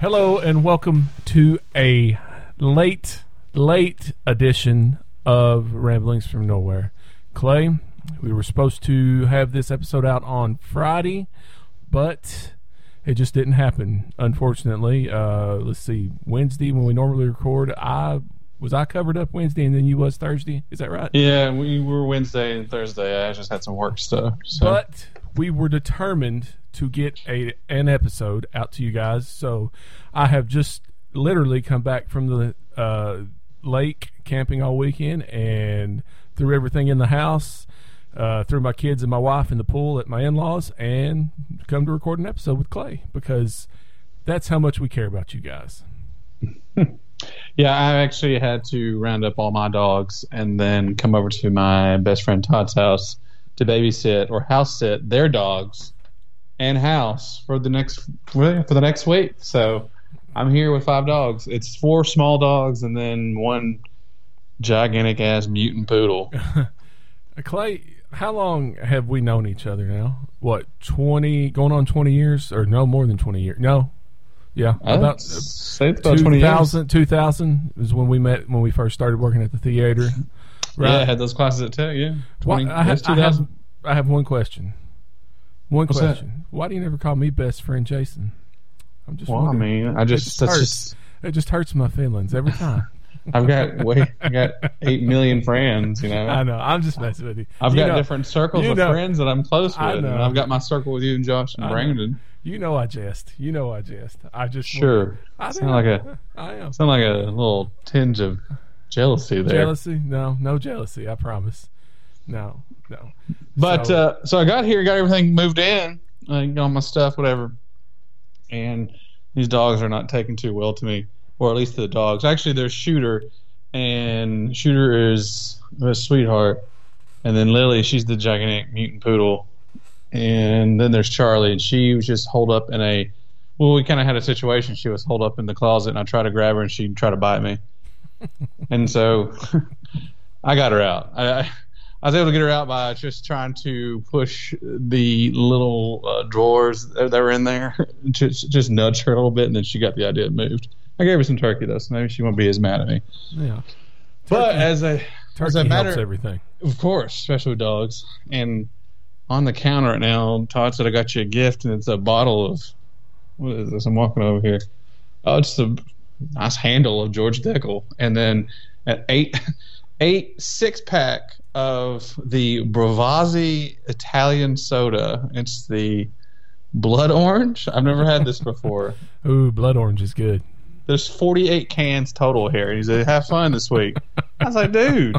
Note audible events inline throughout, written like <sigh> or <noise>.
Hello and welcome to a late, late edition of Ramblings from Nowhere. Clay, we were supposed to have this episode out on Friday, but it just didn't happen. Unfortunately, uh, let's see, Wednesday when we normally record, I was I covered up Wednesday and then you was Thursday. Is that right? Yeah, we were Wednesday and Thursday. I just had some work stuff. So. But we were determined to get a an episode out to you guys. So I have just literally come back from the uh, lake camping all weekend and threw everything in the house. Uh, threw my kids and my wife in the pool at my in-laws and come to record an episode with Clay because that's how much we care about you guys. <laughs> Yeah, I actually had to round up all my dogs and then come over to my best friend Todd's house to babysit or house sit their dogs and house for the next for the next week. So I'm here with five dogs. It's four small dogs and then one gigantic ass mutant poodle. <laughs> Clay, how long have we known each other now? What, 20, going on 20 years? Or no, more than 20 years? No. Yeah. About, say about 2000, 2000 is when we met, when we first started working at the theater. Right? Yeah, I had those classes at Tech, yeah. 20, Why, I, have, I, have, I have one question. One What's question. that? Why do you never call me best friend Jason? I'm just Well, I wondering. mean, I just, it just that's hurts. just It just hurts my feelings every time. <laughs> I've got wait, I got eight million friends. You know, <laughs> I know. I'm just messing with you. I've You got know- different circles you of know- friends that I'm close with. I And. I've got my circle with you and Josh and I know. Brandon. You know I jest. You know I jest. I just Sure. I Sound like a I am. sound like a little tinge of jealousy there. Jealousy? No, no jealousy. I promise. No, no. But So- uh, so I got here, got everything moved in, I got all my stuff, whatever. And these dogs are not taking too well to me, or at least the dogs. Actually, there's Shooter, and Shooter is a sweetheart, and then Lily, she's the gigantic mutant poodle, and then there's Charlie, and she was just holed up in a. Well, we kind of had a situation. She was holed up in the closet, and I tried to grab her, and she tried to bite me, <laughs> and so I got her out. I, I was able to get her out by just trying to push the little uh, drawers that were in there, <laughs> just just nudge her a little bit, and then she got the idea and moved. I gave her some turkey though, so maybe she won't be as mad at me. yeah. But as a as Turkey a helps matter, everything. of course, especially with dogs. And on the counter right now, Todd said I got you a gift, and it's a bottle of what is this? I'm walking over here. Oh, it's a nice handle of George Dickel, and then an eight <laughs> eight six pack of the Bravazzi Italian soda. It's the blood orange. I've never had this before. <laughs> Ooh, blood orange is good. There's 48 cans total here. And he said, "Have fun this week." I was like, "Dude,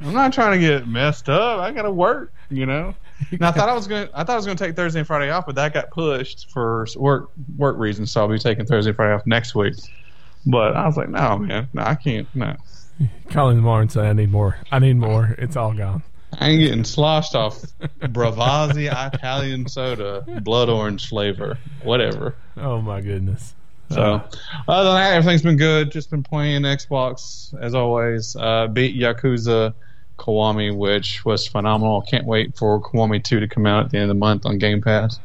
I'm not trying to get messed up. I gotta work, you know." And I thought I was gonna, I thought I was gonna take Thursday and Friday off, but that got pushed for work work reasons. So I'll be taking Thursday and Friday off next week. But I was like, "No, man, no, I can't. No, Call him tomorrow and say I need more. I need more. It's all gone. I ain't getting sloshed off Bravazzi Italian soda, blood orange flavor, whatever." Oh my goodness. So, other than that, everything's been good. Just been playing Xbox as always. Uh, beat Yakuza Kiwami, which was phenomenal. Can't wait for Kiwami 2 to come out at the end of the month on Game Pass.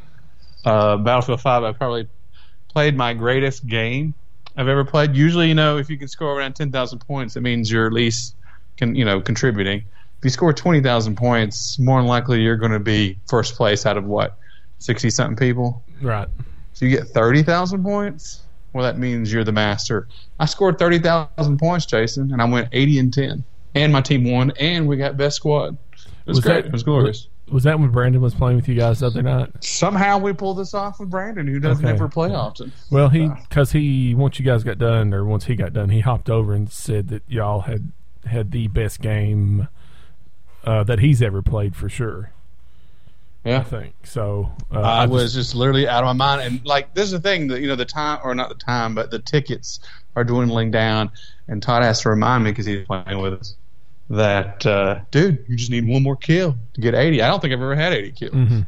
Uh, Battlefield 5, I probably played my greatest game I've ever played. Usually, you know, if you can score around 10,000 points, it means you're at least, can, you know, contributing. If you score 20,000 points, more than likely you're going to be first place out of what, 60 something people? Right. So you get 30,000 points? Well, that means you're the master. I scored 30,000 points, Jason, and I went 80 and 10. And my team won, and we got best squad. It was, Was great. that- it was glorious. Was that when Brandon was playing with you guys the other night? Somehow we pulled this off with Brandon, who doesn't Okay. ever play often. Well, he because he once you guys got done or once he got done, he hopped over and said that y'all had had the best game uh, that he's ever played for sure. Yeah, I think so. Uh, I just- was just literally out of my mind, and like this is the thing that you know the time or not the time, but the tickets are dwindling down, and Todd has to remind me because he's playing with us that uh, dude, you just need one more kill to get 80. I don't think I've ever had 80 kills. Mhm.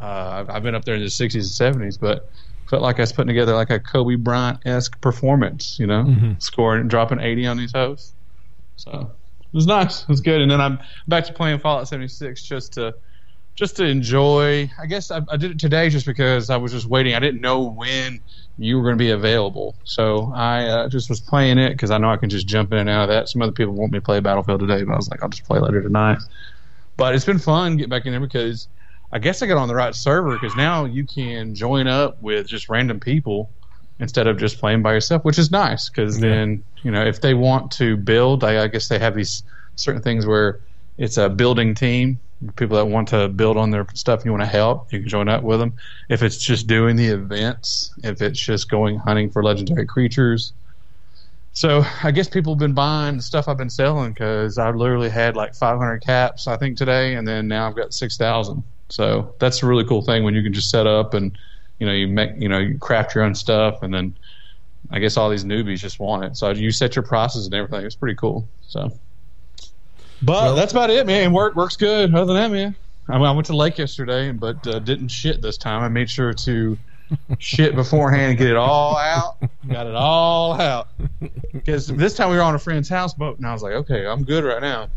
Uh, I've, I've been up there in the 60s and 70s, but felt like I was putting together like a Kobe Bryant esque performance, you know, Mhm. scoring, dropping 80 on these hosts. So it was nice. It was good. And then I'm back to playing Fallout 76 just to just to enjoy. I guess I, I did it today just because I was just waiting. I didn't know when you were going to be available, so I uh, just was playing it because I know I can just jump in and out of that. Some other people want me to play Battlefield today, but I was like, I'll just play later tonight. But it's been fun get back in there because I guess I got on the right server because now you can join up with just random people instead of just playing by yourself, which is nice because Yeah. then you know if they want to build, I, I guess they have these certain things where it's a building team. People that want to build on their stuff, you want to help, you can join up with them. If it's just doing the events, if it's just going hunting for legendary creatures. So I guess people have been buying the stuff I've been selling because I literally had like 500 caps I think today, and then now I've got 6,000. So that's a really cool thing when you can just set up and you know you make you know you craft your own stuff, and then I guess all these newbies just want it. So you set your prices and everything. It's pretty cool. So, but Well- that's about it, man. Work works good. Other than that, man, I, I went to the lake yesterday, but uh, didn't shit this time. I made sure to <laughs> shit beforehand and get it all out. Got it all out <laughs> because this time we were on a friend's houseboat, and I was like, okay, I'm good right now.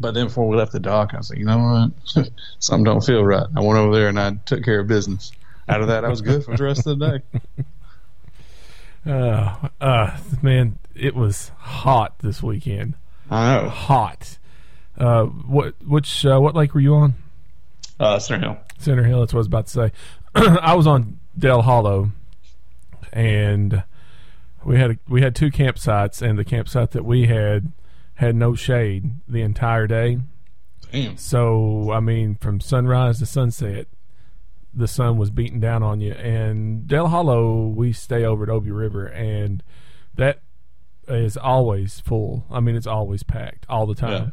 But then before we left the dock, I was like, you know what? <laughs> Something don't feel right. I went over there and I took care of business. Out of that, I was good for the rest of the day. Uh, uh, man, it was hot this weekend. I know. Hot. Uh, what which uh, what lake were you on? Uh, Center Hill. Center Hill. That's what I was about to say. <clears throat> I was on Dale Hollow, and we had a, we had two campsites, and the campsite that we had had no shade the entire day. Damn. So I mean, from sunrise to sunset, the sun was beating down on you. And Dale Hollow, we stay over at Obey River, and that is always full. I mean, it's always packed all the time.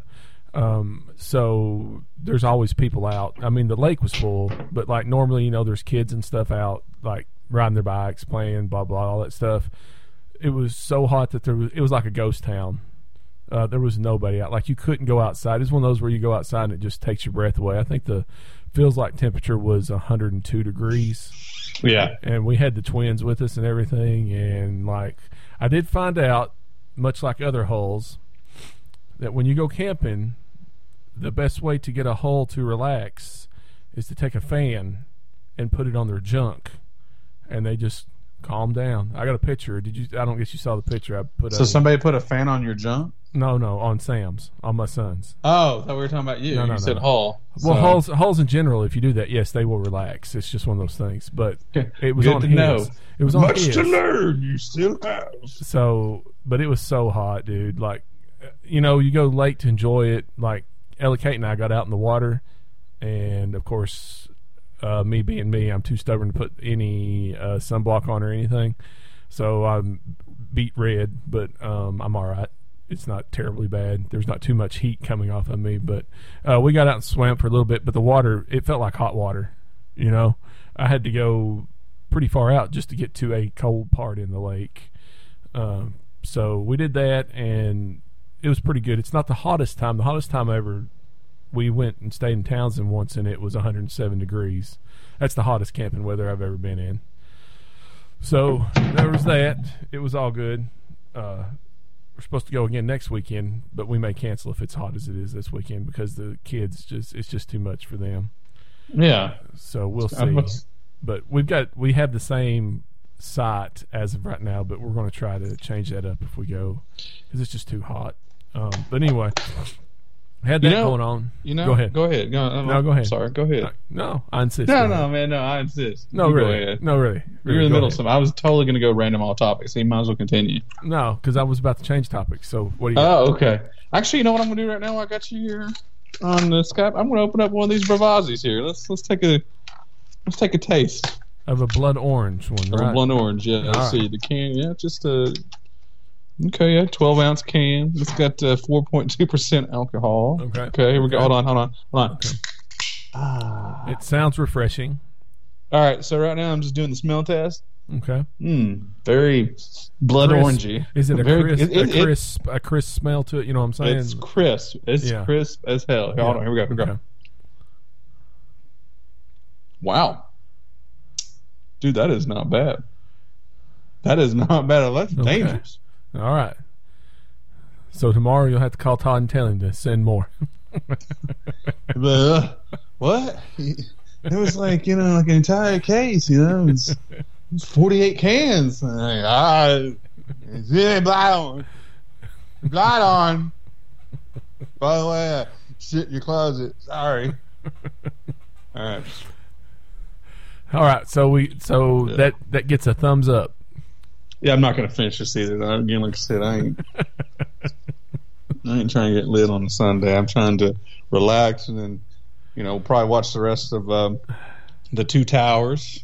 Um, so there's always people out. I mean, the lake was full, but like normally, you know, there's kids and stuff out, like riding their bikes, playing, blah blah, all that stuff. It was so hot that there was. It was like a ghost town. Uh, there was nobody out. Like you couldn't go outside. It's one of those where you go outside and it just takes your breath away. I think the feels like temperature was 102 degrees Yeah. and we had the twins with us and everything and like i did find out much like other holes that when you go camping the best way to get a hole to relax is to take a fan and put it on their junk and they just calm down i got a picture did you i don't guess you saw the picture i put So up somebody put a fan on your junk? no no on sam's on my son's Oh, I thought we were talking about you. No, no, you no. said Hall. well So- holes holes in general if you do that yes they will relax it's just one of those things but <laughs> it was Good on to his know. it was on Much his. to learn, you still have. So, but it was so hot, dude. Like, you know, you go late to enjoy it. Like, Ellie Kate and I got out in the water, and of course, uh, me being me, I'm too stubborn to put any uh, sunblock on or anything. So I'm beat red, but um, I'm all right. It's not terribly bad. There's not too much heat coming off of me, but uh, we got out and swam for a little bit. But the water, it felt like hot water. You know, I had to go pretty far out just to get to a cold part in the lake. Um, so we did that, and it was pretty good. It's not the hottest time. The hottest time ever. We went and stayed in Townsend once, and it was 107 degrees. That's the hottest camping weather I've ever been in. So there was that. It was all good. Uh, we're supposed to go again next weekend, but we may cancel if it's hot as it is this weekend because the kids just it's just too much for them. Yeah. So we'll see. But we've got we have the same site as of right now, but we're going to try to change that up if we go because it's just too hot. Um, but anyway, had that You know- going on. You know, Go ahead. Go ahead. Go, No, go ahead. Sorry, go ahead. Uh, no, I insist. No, no, man, no, I insist. no, You really, no, really. You're in the middle of something. I was totally going to go random all topics, so you might as well continue. No, because I was about to change topics. So what do you? got? Oh, okay. Actually, you know what I'm going to do right now? I got you here on the Skype. I'm going to open up one of these Bravazzi's here. Let's let's take a let's take a taste of a blood orange one, of right? a blunt orange. Yeah, let's All see the can. Yeah, just a okay. Yeah, 12 ounce can. It's got uh, 4.2 percent alcohol. Okay. Okay. Here we go. Hold on. Hold on. Hold on. Okay. Ah. It sounds refreshing. All right. So right now I'm just doing the smell test. Okay. Hmm. Very blood Crisp. orangey. Is it a Very- crisp, it- it- a it- crisp, a crisp smell to it? You know what I'm saying? It's crisp. It's Yeah. crisp as hell. Hold on. Here we go. Here we go. Okay. Wow. Dude, that is not bad. That is <laughs> not bad. That's Okay. dangerous. All right. So tomorrow you'll have to call Todd and tell him to send more. <laughs> Ugh. what? It was like you know, like an entire case. You know, it's, forty-eight cans. Like, ah, really blind on, blind on. By the way, shit in your closet. Sorry. <laughs> All right. All right, so we so Yeah. that that gets a thumbs up. Yeah, I'm not gonna finish this either. though. Again, like I said, I ain't. <laughs> I ain't trying to get lit on a Sunday. I'm trying to relax and then, you know, probably watch the rest of um, the Two Towers,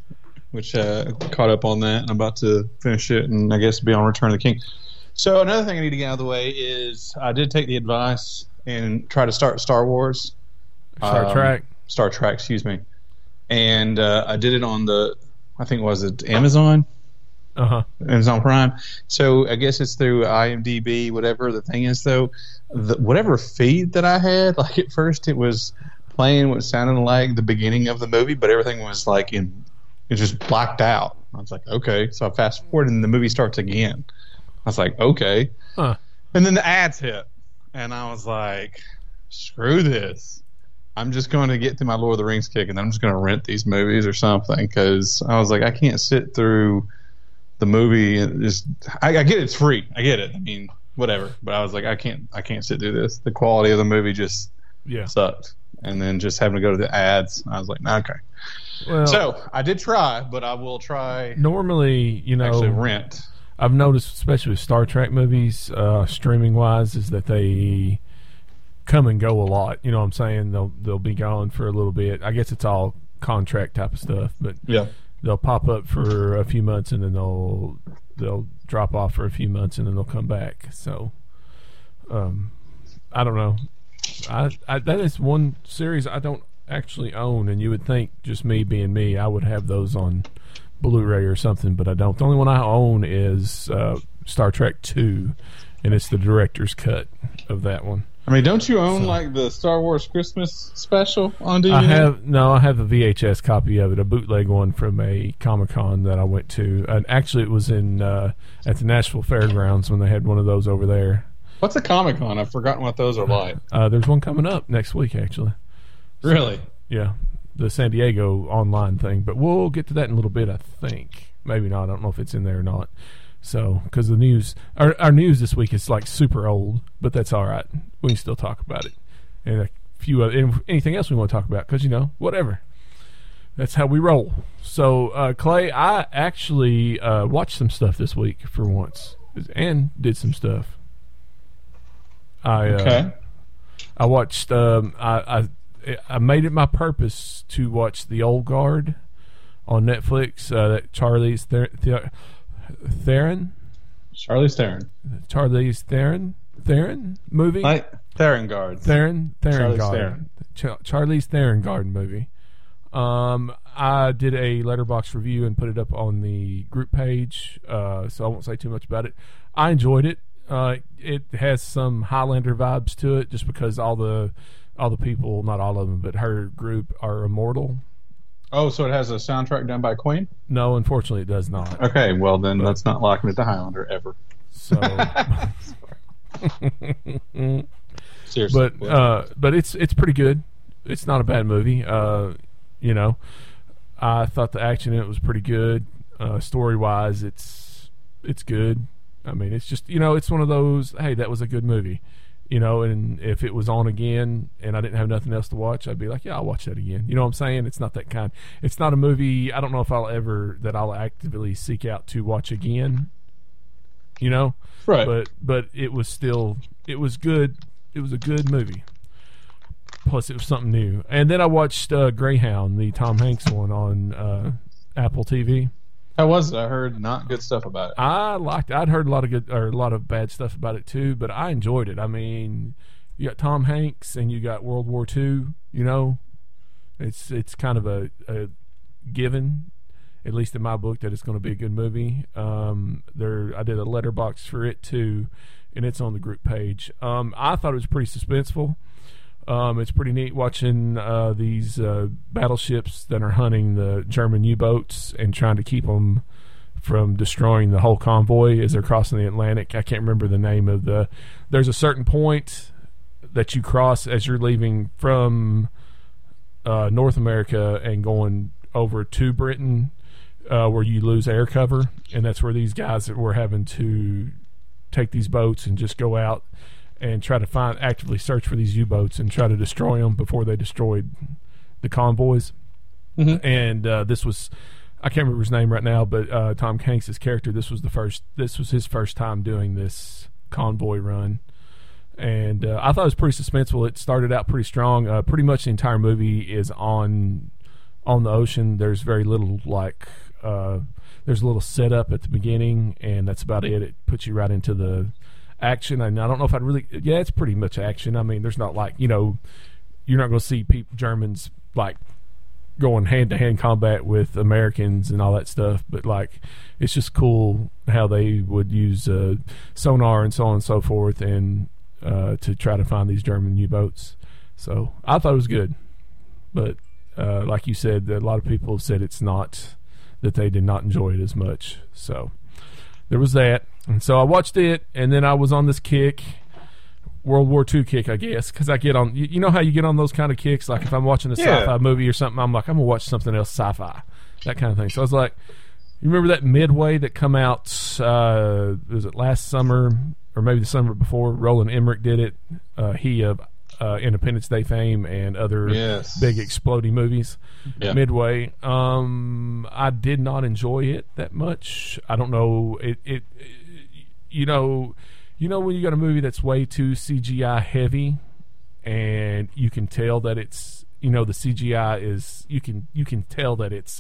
which uh, caught up on that. I'm about to finish it and I guess be on Return of the King. So another thing I need to get out of the way is I did take the advice and try to start Star Wars. Star Um, Trek. Star Trek, excuse me. And uh, I did it on the, I think was it Amazon. Uh huh. Amazon Prime. So I guess it's through IMDb, whatever the thing is. Though, the, whatever feed that I had, <laughs> like at first it was playing what sounded like the beginning of the movie, but everything was like in, it just blacked out. I was like, okay. So I fast forward and the movie starts again. I was like, okay. Huh. And then the ads hit, and I was like, screw this. I'm just going to get through my Lord of the Rings kick, and then I'm just going to rent these movies or something because I was like, I can't sit through the movie. and Just I, I get it's free. I get it. I mean, whatever. But I was like, I can't. I can't sit through this. The quality of the movie just Yeah. sucked. And then just having to go to the ads, I was like, nah, okay. Well, So I did try, but I will try normally, you know, actually rent. I've noticed, especially with Star Trek movies, uh, streaming wise, is that they come and go a lot. You know what I'm saying? They'll they'll be gone for a little bit. I guess it's all contract type of stuff, but Yeah. they'll pop up for a few months and then they'll they'll drop off for a few months and then they'll come back. So, um, I don't know. I, I that is one series I don't actually own, and you would think just me being me, I would have those on Blu-ray or something, but I don't. The only one I own is uh, Star Trek Two, and it's the director's cut of that one. I mean, don't you own So- like the Star Wars Christmas special on DVD? I have no, I have a VHS copy of it, a bootleg one from a Comic Con that I went to, and actually it was in uh, at the Nashville Fairgrounds when they had one of those over there. What's a Comic Con? I've forgotten what those are like. Uh, there's one coming up next week, actually. Really? Yeah, the San Diego online thing, but we'll get to that in a little bit. I think maybe not. I don't know if it's in there or not. So, because the news, our our news this week is like super old, but that's all right. We can still talk about it, and a few other, and anything else we want to talk about, because you know, whatever. That's how we roll. So, uh, Clay, I actually uh, watched some stuff this week for once, and did some stuff. I uh, Okay. I watched. Um, I, I I made it my purpose to watch The Old Guard on Netflix. Uh, that Charlie's Ther- Ther- Theron, Charlie Theron. Charlie's Theron, Theron movie. Like Theron guards. Theron, Theron Charlize Garden, Theron. Ch- Charlie's Theron Garden movie. Um, I did a Letterboxd review and put it up on the group page, uh, so I won't say too much about it. I enjoyed it. Uh, it has some Highlander vibes to it, just because all the all the people, not all of them, but her group are immortal. Oh, so it has a soundtrack done by Queen? No, unfortunately, it does not. Okay, well then that's not locking it to Highlander ever. So, <laughs> Seriously. but uh, but it's it's pretty good. It's not a bad movie. Uh, you know, I thought the action in it was pretty good. Uh, story wise, it's it's good. I mean, it's just you know, it's one of those. Hey, that was a good movie. You know, and if it was on again and I didn't have nothing else to watch, I'd be like, yeah, I'll watch that again. You know what I'm saying? It's not that kind. It's not a movie. I don't know if I'll ever that I'll actively seek out to watch again. You know, right. but but it was still it was good. It was a good movie. Plus, it was something new. And then I watched uh, Greyhound, the Tom Hanks one on uh, Apple TV. How was it? I heard not good stuff about it. I liked. I'd heard a lot of good or a lot of bad stuff about it too, but I enjoyed it. I mean, you got Tom Hanks and you got World War II. You know, it's it's kind of a, a given, at least in my book, that it's going to be a good movie. Um, there, I did a Letterboxd for it too, and it's on the group page. Um, I thought it was pretty suspenseful. Um, it's pretty neat watching uh, these uh, battleships that are hunting the German U-boats and trying to keep them from destroying the whole convoy as they're crossing the Atlantic. I can't remember the name of the. There's a certain point that you cross as you're leaving from uh, North America and going over to Britain, uh, where you lose air cover, and that's where these guys that were having to take these boats and just go out and try to find actively search for these U-boats and try to destroy them before they destroyed the convoys. Mhm. And uh, this was. I can't remember his name right now, but uh, Tom Hanks's character. This was the first. This was his first time doing this convoy run, and uh, I thought it was pretty suspenseful. It started out pretty strong. Uh, pretty much the entire movie is on on the ocean. There's very little like uh, there's a little setup at the beginning, and that's about it. It puts you right into the action. And I don't know if I'd really. Yeah, it's pretty much action. I mean, there's not like you know, you're not going to see Germans like going hand to hand combat with Americans and all that stuff. But like, it's just cool how they would use uh, sonar and so on and so forth, and uh, to try to find these German U boats. So I thought it was good, but uh, like you said, a lot of people have said it's not that they did not enjoy it as much. So there was that, and so I watched it, and then I was on this kick. World War II kick, I guess, because I get on. You, you know how you get on those kind of kicks. Like if I'm watching a Yeah. sci-fi movie or something, I'm like, I'm gonna watch something else sci-fi, that kind of thing. So I was like, you remember that Midway that come out? Uh, was it last summer or maybe the summer before? Roland Emmerich did it. Uh, he of uh, Independence Day fame and other Yes. big exploding movies. Yeah. Midway. Um, I did not enjoy it that much. I don't know. It, it, you know, you know when you got a movie that's way too CGI heavy, and you can tell that it's you know the CGI is you can you can tell that it's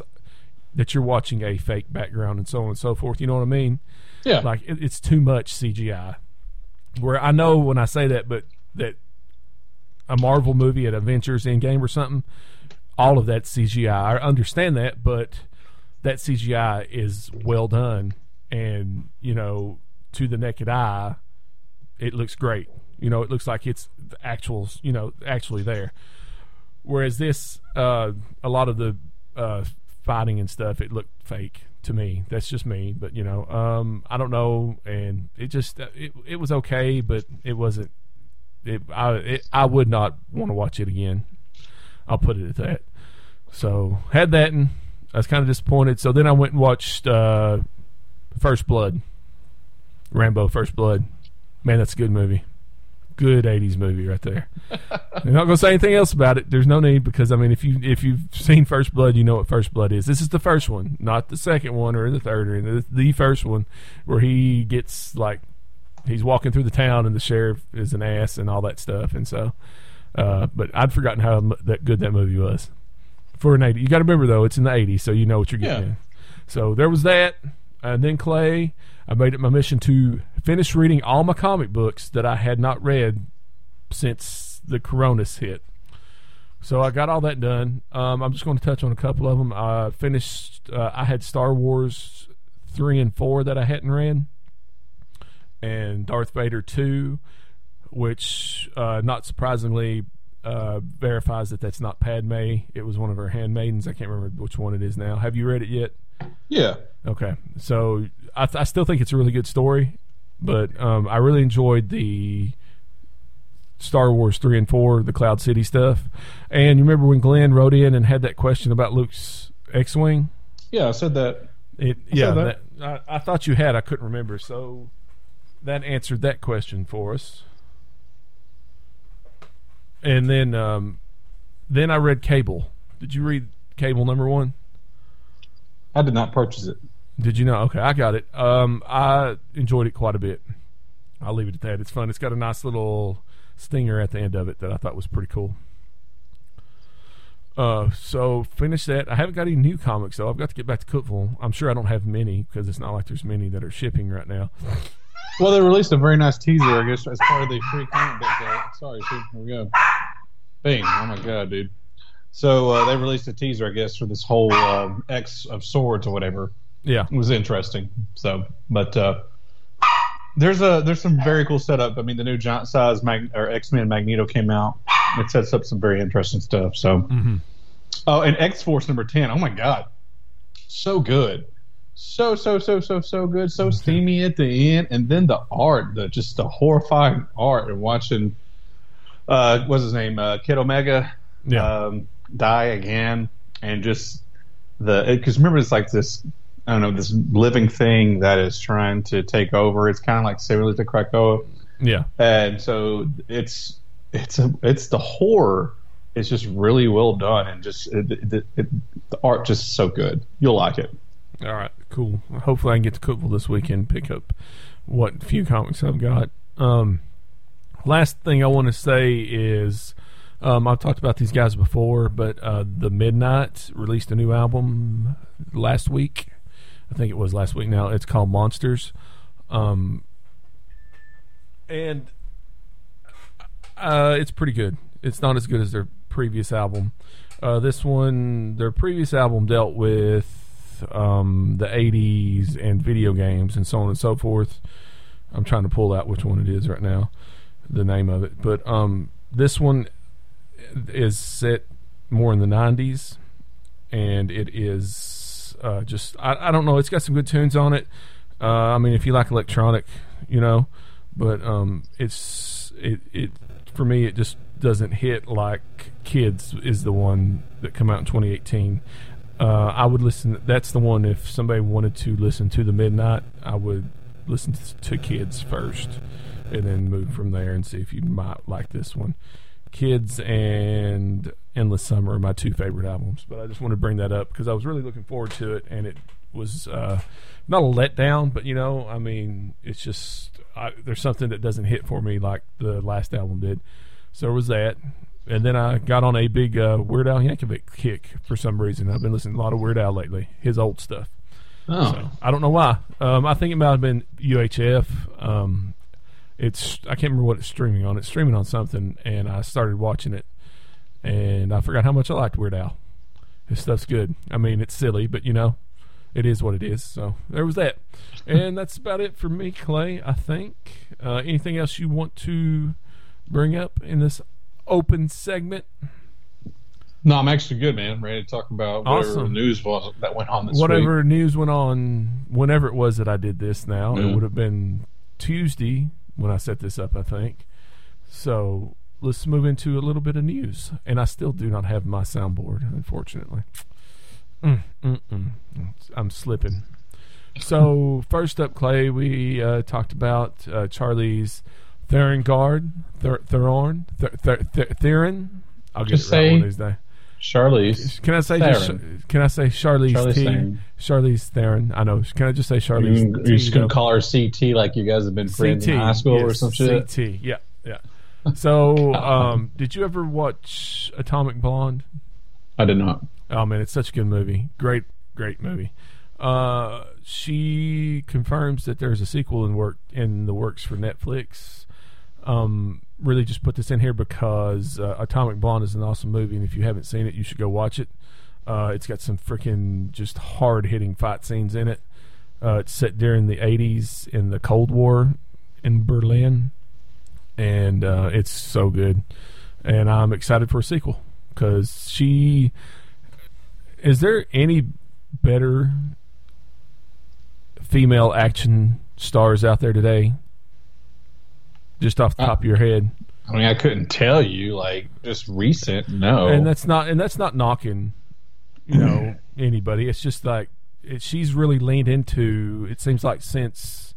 that you're watching a fake background and so on and so forth. You know what I mean? Yeah. Like it, it's too much CGI. Where I know when I say that, but that a Marvel movie at Avengers Endgame or something, all of that CGI. I understand that, but that CGI is well done, and you know, to the naked eye, it looks great. You know, it looks like it's the actuals. You know, actually there. Whereas this, uh, a lot of the uh, fighting and stuff, it looked fake to me. That's just me, but you know, um, I don't know, and it just it it was okay, but it wasn't. It I it, I would not want to watch it again. I'll put it at that. So had that, and I was kind of disappointed. So then I went and watched uh, First Blood, Rambo: First Blood. Man, that's a good movie. Good '80s movie right there. <laughs> I'm not going to say anything else about it. There's no need because I mean, if you if you've seen First Blood, you know what First Blood is. This is the first one, not the second one or the third, or the, the first one where he gets like he's walking through the town and the sheriff is an ass and all that stuff. And so, uh, but I'd forgotten how that good that movie was for an 80. You got to remember though, it's in the 80s, so you know what you're getting. Yeah. So there was that, and then Clay. I made it my mission to finish reading all my comic books that I had not read since the Coronas hit. So I got all that done. Um, I'm just going to touch on a couple of them. I finished. Uh, I had Star Wars three and four that I hadn't read, and Darth Vader two, which uh, not surprisingly uh, verifies that that's not Padme. It was one of her handmaidens. I can't remember which one it is now. Have you read it yet? Yeah. Okay, so I, th- I still think it's a really good story, but um, I really enjoyed the Star Wars three and four, the Cloud City stuff. And you remember when Glenn wrote in and had that question about Luke's X-wing? Yeah, I said that. It yeah, that. that, I, I thought you had. I couldn't remember, so that answered that question for us. And then, um, then I read Cable. Did you read Cable number one? I did not purchase it. Did you know? Okay, I got it. Um, I enjoyed it quite a bit. I'll leave it at that. It's fun. It's got a nice little stinger at the end of it that I thought was pretty cool. Uh, so finish that. I haven't got any new comics though. I've got to get back to Cookeville. I'm sure I don't have many because it's not like there's many that are shipping right now. Well, they released a very nice teaser, I guess, as part of the free comic book day. Sorry, see, here we go. Bing! Oh my god, dude. So uh, they released a teaser, I guess, for this whole um, X of Swords or whatever. Yeah, It was interesting. So, but uh, there's a there's some very cool setup. I mean, the new giant size Mag- or X Men Magneto came out. It sets up some very interesting stuff. So, hmm oh, and X Force number ten. Oh my god, so good, so so so so so good, so steamy at the end, and then the art, the just the horrifying art, and watching. Uh, what's his name? Uh, Kid Omega. yeah. Um, die again, and just the because remember it's like this I don't know this living thing that is trying to take over. It's kind of like similar to Krakoa, Yeah. and so it's it's a it's the horror it's just really well done and just it, it, it, the art just so good. You'll like it. All right, cool. Hopefully, I can get to Cookeville this weekend. Pick up what few comics I've got. Um, last thing I want to say is um, I've talked about these guys before, but uh, the Midnight released a new album last week. I think it was last week. Now it's called Monsters, um, and uh, it's pretty good. It's not as good as their previous album. Uh, this one, their previous album dealt with um, the 80s and video games and so on and so forth. I'm trying to pull out which one it is right now, the name of it. But um, this one is set more in the 90s, and it is uh, just, I, I don't know, it's got some good tunes on it. Uh, I mean, if you like electronic, you know, but um, it's, it, it, for me, it just doesn't hit like Kids is the one that come out in 2018. Uh, I would listen. That's the one. If somebody wanted to listen to the Midnight, I would listen to Kids first, and then move from there and see if you might like this one. Kids and Endless Summer are my two favorite albums, but I just want to bring that up because I was really looking forward to it, and it was uh, not a letdown, but you know, I mean, it's just I, there's something that doesn't hit for me like the last album did. So was that, and then I got on a big uh, Weird Al Yankovic kick for some reason. I've been listening to a lot of Weird Al lately, his old stuff. Oh, So I don't know why. Um, I think it might have been UHF. Um, it's I can't remember what it's streaming on. It's streaming on something, and I started watching it, and I forgot how much I liked Weird Al. His stuff's good. I mean, it's silly, but you know, it is what it is. So there was that, and that's about it for me, Clay. I think. Uh, anything else you want to bring up in this open segment? no, I'm actually good, man. I'm ready to talk about whatever Awesome. news was that went on this week. whatever news went on whenever it was that I did this now it would have been Tuesday when I set this up I think so let's move into a little bit of news and I still do not have my soundboard unfortunately mm, mm, mm. I'm slipping so first up Clay we uh, talked about uh, Charlie's Therengard Ther- Theron Ther- Ther- Ther- Theron I'll get Just it right one of these days Charlize. can I say just, Theron. can I say Charlize Charlize T? Theron. Charlize Theron. I know. Can I just say Charlize? You, you're just gonna call her CT like you guys have been friends CT in high school or some shit. CT. Yeah, yeah. <laughs> So, um, did you ever watch Atomic Blonde? I did not. Oh man, it's such a good movie. Great, great movie. Uh, she confirms that there's a sequel in work in the works for Netflix. Um, really just put this in here because uh, Atomic Blonde is an awesome movie, and if you haven't seen it, you should go watch it. Uh, it's got some freaking just hard hitting fight scenes in it. Uh, it's set during the 80s in the Cold War in Berlin, and uh, it's so good. And I'm excited for a sequel because she. Is there any better female action stars out there today? Just off the top of your head, I mean, I couldn't tell you. Like, just recent. No. and that's not and that's not knocking, you know, <clears throat> anybody. It's just like it, she's really leaned into. It seems like since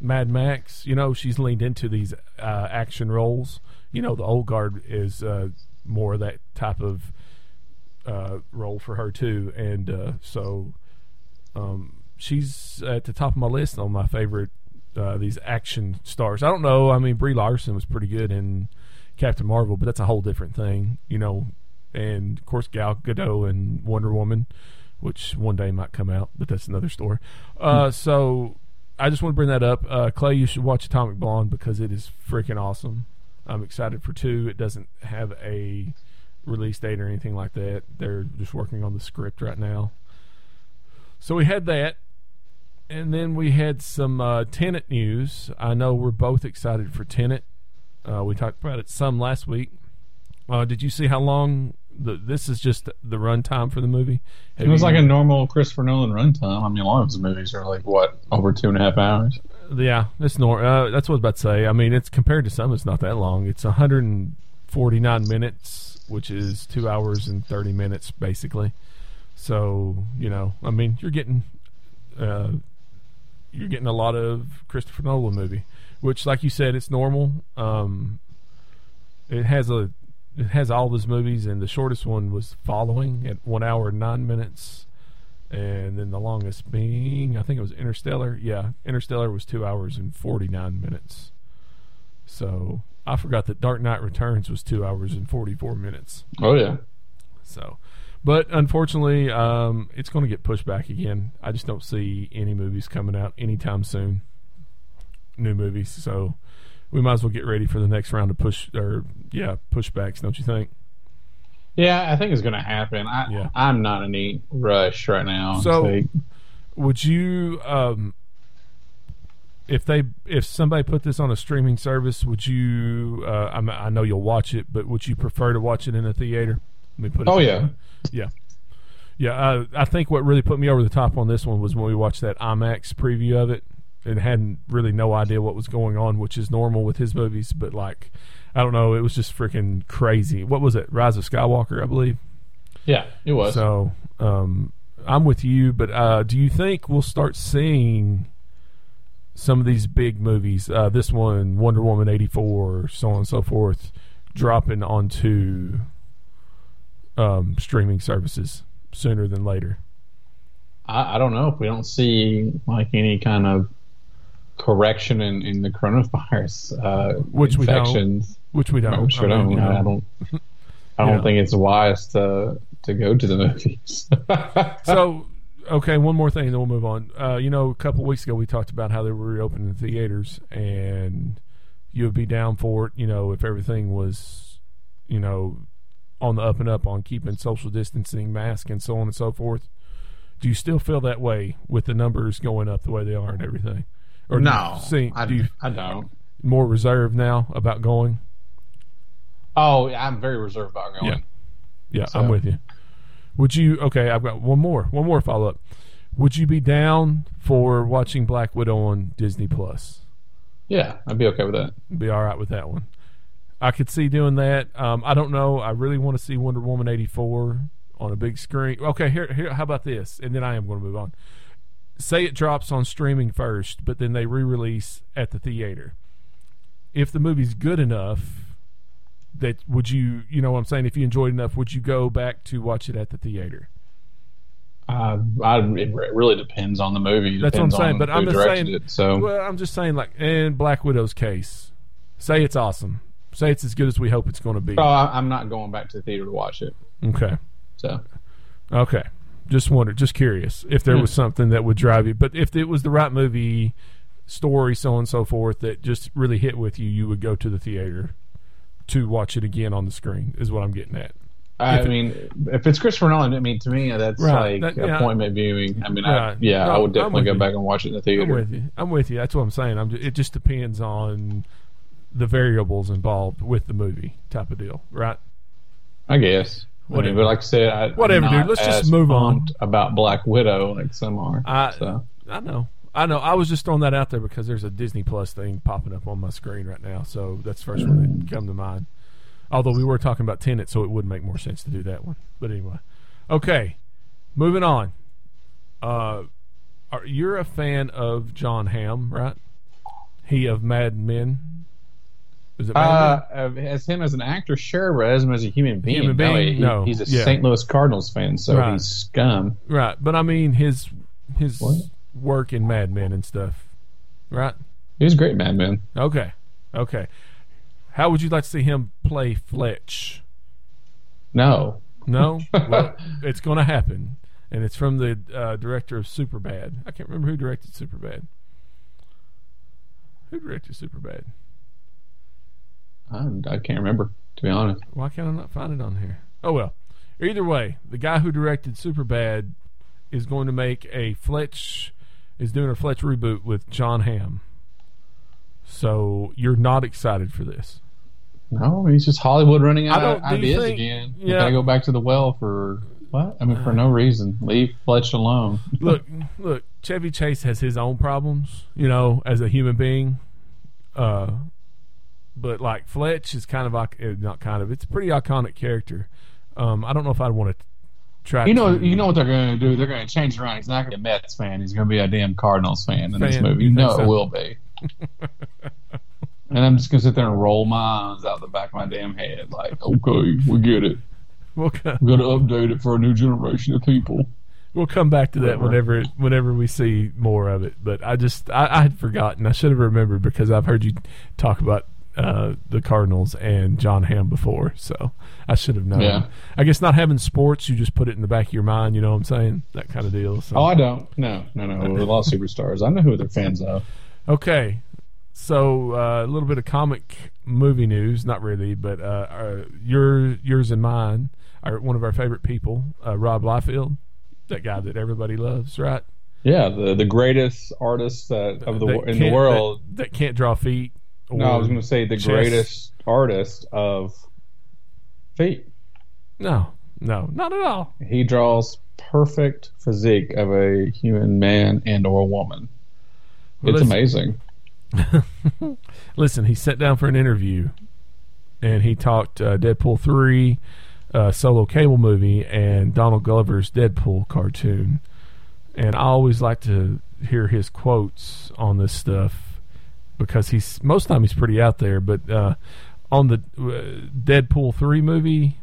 Mad Max, you know, she's leaned into these uh, action roles. You know, the old guard is uh, more of that type of uh, role for her too, and uh, so um, she's at the top of my list on my favorite uh, these action stars. I don't know. I mean, Brie Larson was pretty good in Captain Marvel, but that's a whole different thing, you know. And of course, Gal Gadot and Wonder Woman, which one day might come out, but that's another story. Uh, so I just want to bring that up. Uh, Clay, you should watch Atomic Blonde because it is freaking awesome. I'm excited for two. It doesn't have a release date or anything like that. They're just working on the script right now. So we had that. And then we had some uh, Tenet news. I know we're both excited for Tenet. Uh, we talked about it some last week. Uh, did you see how long the, this is just the runtime for the movie? it was like a normal Christopher Nolan runtime. I mean, a lot of his movies are like what over two and a half hours. yeah, it's nor. Uh, that's what I was about to say. I mean, it's compared to some, it's not that long. It's 149 minutes, which is two hours and 30 minutes, basically. So you know, I mean, you're getting uh, you're getting a lot of Christopher Nolan movie, which, like you said, it's normal. Um, it has a it has all his movies, and the shortest one was Following at one hour and nine minutes, and then the longest being I think it was Interstellar. Yeah, Interstellar was two hours and forty nine minutes. So I forgot that Dark Knight Returns was two hours and forty four minutes. Oh yeah. So, but unfortunately, um, it's going to get pushed back again. I just don't see any movies coming out anytime soon. New movies, so we might as well get ready for the next round of push or yeah pushbacks. Don't you think? Yeah, I think it's going to happen. I, Yeah. I'm not in any rush right now. So- Would you, um, if they if somebody put this on a streaming service, would you? Uh, I'm, I know you'll watch it, but would you prefer to watch it in a theater? Let me put it. oh yeah. Yeah. Yeah, uh, I think what really put me over the top on this one was when we watched that IMAX preview of it and hadn't really no idea what was going on, which is normal with his movies. But like, I don't know, it was just freaking crazy. What was it? Rise of Skywalker, I believe. yeah, it was. So um, I'm with you, but uh, do you think we'll start seeing some of these big movies, uh, this one, Wonder Woman '84, so on and so forth, dropping onto um, streaming services sooner than later? I, I don't know if we don't see like any kind of correction in, in the coronavirus uh, Which we don't. infections. Which we don't. I sure I don't. mean, you I don't. I don't Yeah. think it's wise to to go to the movies. <laughs> so okay one more thing then we'll move on uh, you know a couple weeks ago we talked about how they were reopening the theaters and you would be down for it you know if everything was you know on the up and up on keeping social distancing mask and so on and so forth do you still feel that way with the numbers going up the way they are and everything or no, see, I, do you I don't. more reserved now about going Oh, yeah, I'm very reserved about going. Yeah. Yeah, So- I'm with you. Would you? Okay, I've got one more. One more follow up. Would you be down for watching Black Widow on Disney Plus? Yeah, I'd be okay with that. Be all right with that one. I could see doing that. Um, I don't know. I really want to see Wonder Woman eighty four on a big screen. Okay, here, here. How about this? And then I am going to move on. Say it drops on streaming first, but then they re release at the theater. If the movie's good enough, that would you? You know what I'm saying? If you enjoyed enough, would you go back to watch it at the theater? Uh, I, it really depends on the movie. That's what I'm saying, but I'm just saying- It, so Well, I'm just saying, like in Black Widow's case, say it's awesome. Say it's as good as we hope it's going to be. Oh, I, I'm not going back to the theater to watch it. Okay, So okay. Just wondered, just curious if there Hmm. was something that would drive you. But if it was the right movie, story, so on and so forth, that just really hit with you, you would go to the theater to watch it again on the screen. Is what I'm getting at. I If it- mean, if it's Christopher Nolan, I mean, to me, that's Right, like that- yeah. appointment viewing. I mean, I, yeah, No, I would definitely go you. back and watch it in the theater. I'm with you. I'm with you. That's what I'm saying. I'm. Just, it just depends on the variables involved with the movie, type of deal, right? I guess. Whatever. I mean, but like I said, I, Whatever, dude. Let's just move on. about Black Widow like some are. I so I know. I know. I was just throwing that out there because there's a Disney Plus thing popping up on my screen right now, so that's the first one that come to mind. Although we were talking about Tenet, so it would make more sense to do that one. But anyway, okay, moving on. Uh, are, you're a fan of John Hamm, right? He of Mad Men. Is it Mad uh, as him as an actor, sure, but as him as a human being, Human no, he- No. he's a Yeah. St. Louis Cardinals fan, so Right. he's scum. Right, but I mean his his What? work in Mad Men and stuff. Right. He's a great madman. Okay. Okay. How would you like to see him play Fletch? No, No? <laughs> well, it's going to happen. And it's from the uh, director of Superbad. I can't remember who directed Superbad. Who directed Superbad? I, I can't remember to be honest. Why can't I not find it on here? Oh, well. Either way, the guy who directed Superbad is going to make a Fletch, is doing a Fletch reboot with John Hamm. So you're not excited for this. No, he's just Hollywood running out of you ideas think- again. You yeah. gotta go back to the well for what? I mean, for no reason. Leave Fletch alone. <laughs> look, look, Chevy Chase has his own problems, you know, as a human being. Uh, but like Fletch is kind of like eh, not kind of. It's a pretty iconic character. Um, I don't know if I'd want to try. You know, to, you know what they're going to do. They're going to change around. He's not going to be a Mets fan. He's going to be a damn Cardinals fan in this movie. you know so? it will be. and I'm just going to sit there and roll my eyes out the back of my damn head, like, okay, we get it. We'll co- We got to update it for a new generation of people. we'll come back to that whenever whenever we see more of it. But I just I, I had forgotten. I should have remembered because I've heard you talk about uh, the Cardinals and Jon Hamm before, so I should have known. Yeah. I guess not having sports, you just put it in the back of your mind. You know what I'm saying? That kind of deal. So. Oh, I don't. No, no, no. A lot of superstars. I know who they're fans of. Okay, so uh, a little bit of comic movie news, not really, but uh, uh, your yours and mine are one of our favorite people, uh, Rob Liefeld, that guy that everybody loves, right? Yeah, the the greatest artist that, of the That in the world. that, that can't draw feet. No, I was going to say the chess. greatest artist of feet. No, no, not at all. He draws perfect physique of a human man and or woman. Well, it's listen- amazing. <laughs> Listen, he sat down for an interview, and he talked uh, Deadpool three, uh, solo cable movie, and Donald Glover's Deadpool cartoon. And I always like to hear his quotes on this stuff because he's most of the time he's pretty out there. But uh, on the uh, Deadpool three movie,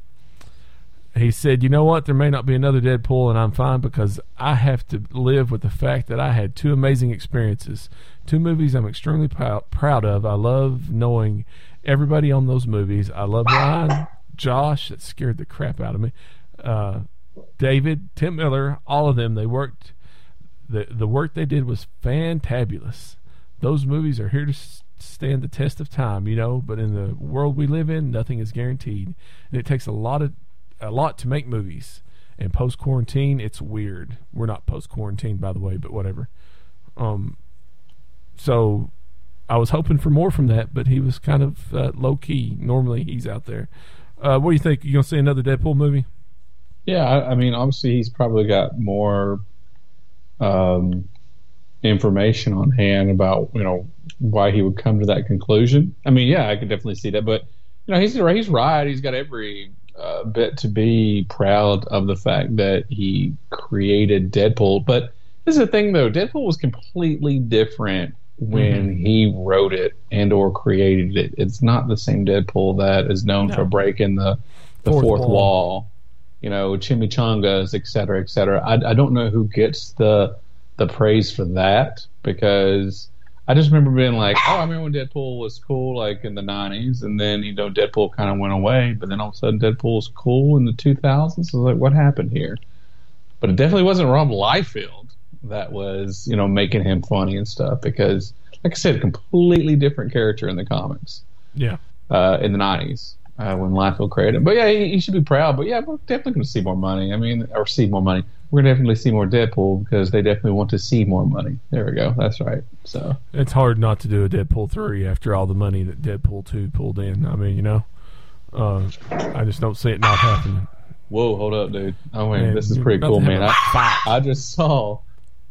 he said, "You know what? There may not be another Deadpool, and I'm fine because I have to live with the fact that I had two amazing experiences, two movies I'm extremely prou- proud of. I love knowing everybody on those movies. I love Ryan, Josh. That scared the crap out of me. Uh, David, Tim Miller, all of them. They worked. the The work they did was fantabulous. Those movies are here to stand the test of time, you know. But in the world we live in, nothing is guaranteed, and it takes a lot of a lot to make movies. And post quarantine, it's weird. We're not post quarantine, by the way, but whatever. Um, so I was hoping for more from that, but he was kind of uh, low key. Normally, he's out there. Uh, what do you think? You gonna see another Deadpool movie? Yeah, I, I mean, obviously he's probably got more um, information on hand about you know why he would come to that conclusion. I mean, yeah, I could definitely see that, but you know, he's he's right. He's got every uh, bit to be proud of the fact that he created Deadpool. But this is the thing, though. Deadpool was completely different when he wrote it and or created it. It's not the same Deadpool that is known No. for breaking the the Fourth fourth, wall. wall. You know, chimichangas, et cetera, et cetera. I, I don't know who gets the the praise for that because I just remember being like, oh, I remember when Deadpool was cool, like in the '90s, and then you know Deadpool kind of went away, but then all of a sudden Deadpool was cool in the 2000s. I was like, what happened here? But it definitely wasn't Rob Liefeld that was you know making him funny and stuff because, like I said, a completely different character in the comics Yeah, uh, in the '90s uh, when Liefeld created it. But yeah, he, he should be proud. But yeah, we're definitely going to see more money. I mean, or see more money. We're going to definitely see more Deadpool because they definitely want to see more money. There we go. That's right. So it's hard not to do a Deadpool three after all the money that Deadpool two pulled in. I mean, you know, uh, I just don't see it not happening. whoa, hold up, dude. Oh wait, Man, this is pretty cool, man. I. I just saw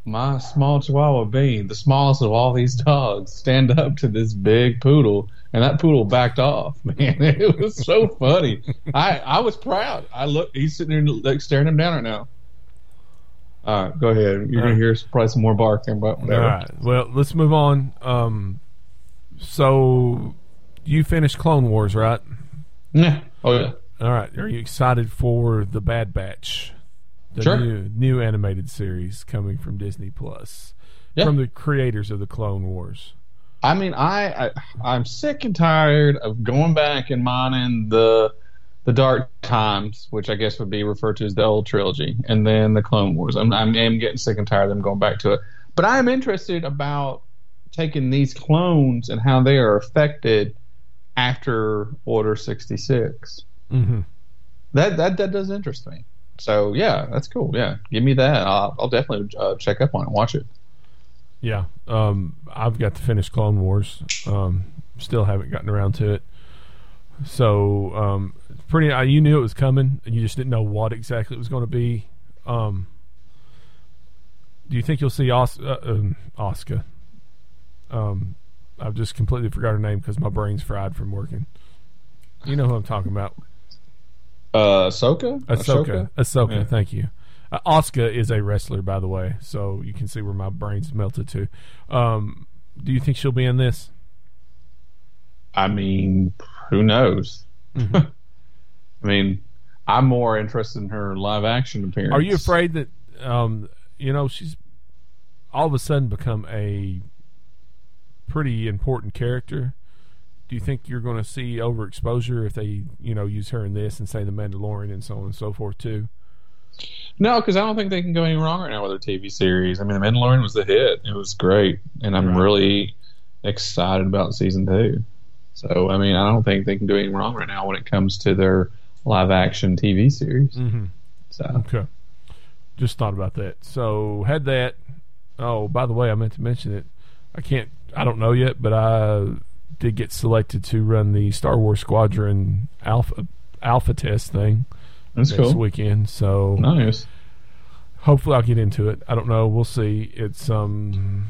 my small Chihuahua Bean, the smallest of all these dogs, stand up to this big poodle, and that poodle backed off. <laughs> Man, it was so funny. I I was proud. I look, he's sitting there like staring him down right now. All right, go ahead. You're gonna hear probably some more barking, but whatever. All right. Well, let's move on. Um, so you finished Clone Wars, right? Yeah. Oh yeah. All right. Are you excited for the Bad Batch, the Sure. new new animated series coming from Disney Plus, Yeah. from the creators of the Clone Wars? I mean, I, I I'm sick and tired of going back and mining the the Dark Times, which I guess would be referred to as the old trilogy, and then the Clone Wars. I'm I'm, am getting sick and tired of them going back to it. But I am interested about taking these clones and how they are affected after Order 66. Mm-hmm. That that that does interest me. So yeah, that's cool. Yeah, give me that. I'll, I'll definitely uh, check up on it, watch it. Yeah. Um, I've got to finish Clone Wars. Um, still haven't gotten around to it. So, um, pretty. Uh, you knew it was coming, and you just didn't know what exactly it was going to be. Um, do you think you'll see Os- uh, um, Oscar? Um, I've just completely forgot her name because my brain's fried from working. You know who I'm talking about? Uh, Ahsoka. Ahsoka. Ahsoka. Yeah. Thank you. Uh, Asuka is a wrestler, by the way, so you can see where my brain's melted to. Um, do you think she'll be in this? I mean, who knows? Mm-hmm. <laughs> I mean, I'm more interested in her live action appearance. Are you afraid that um, you know she's all of a sudden become a pretty important character? Do you think you're going to see overexposure if they you know use her in this and say the Mandalorian and so on and so forth too? No, because I don't think they can go any wrong right now with their TV series. I mean, The Mandalorian was the hit; it was great, and I'm Right. really excited about season two. So, I mean, I don't think they can do any wrong right now when it comes to their live action TV series. Mm-hmm. So, Okay. Just thought about that. So had that. Oh, by the way, I meant to mention it. I can't. I don't know yet, but I did get selected to run the Star Wars Squadron Alpha Alpha test thing that's next cool. weekend. So Nice. hopefully I'll get into it. I don't know. We'll see. It's um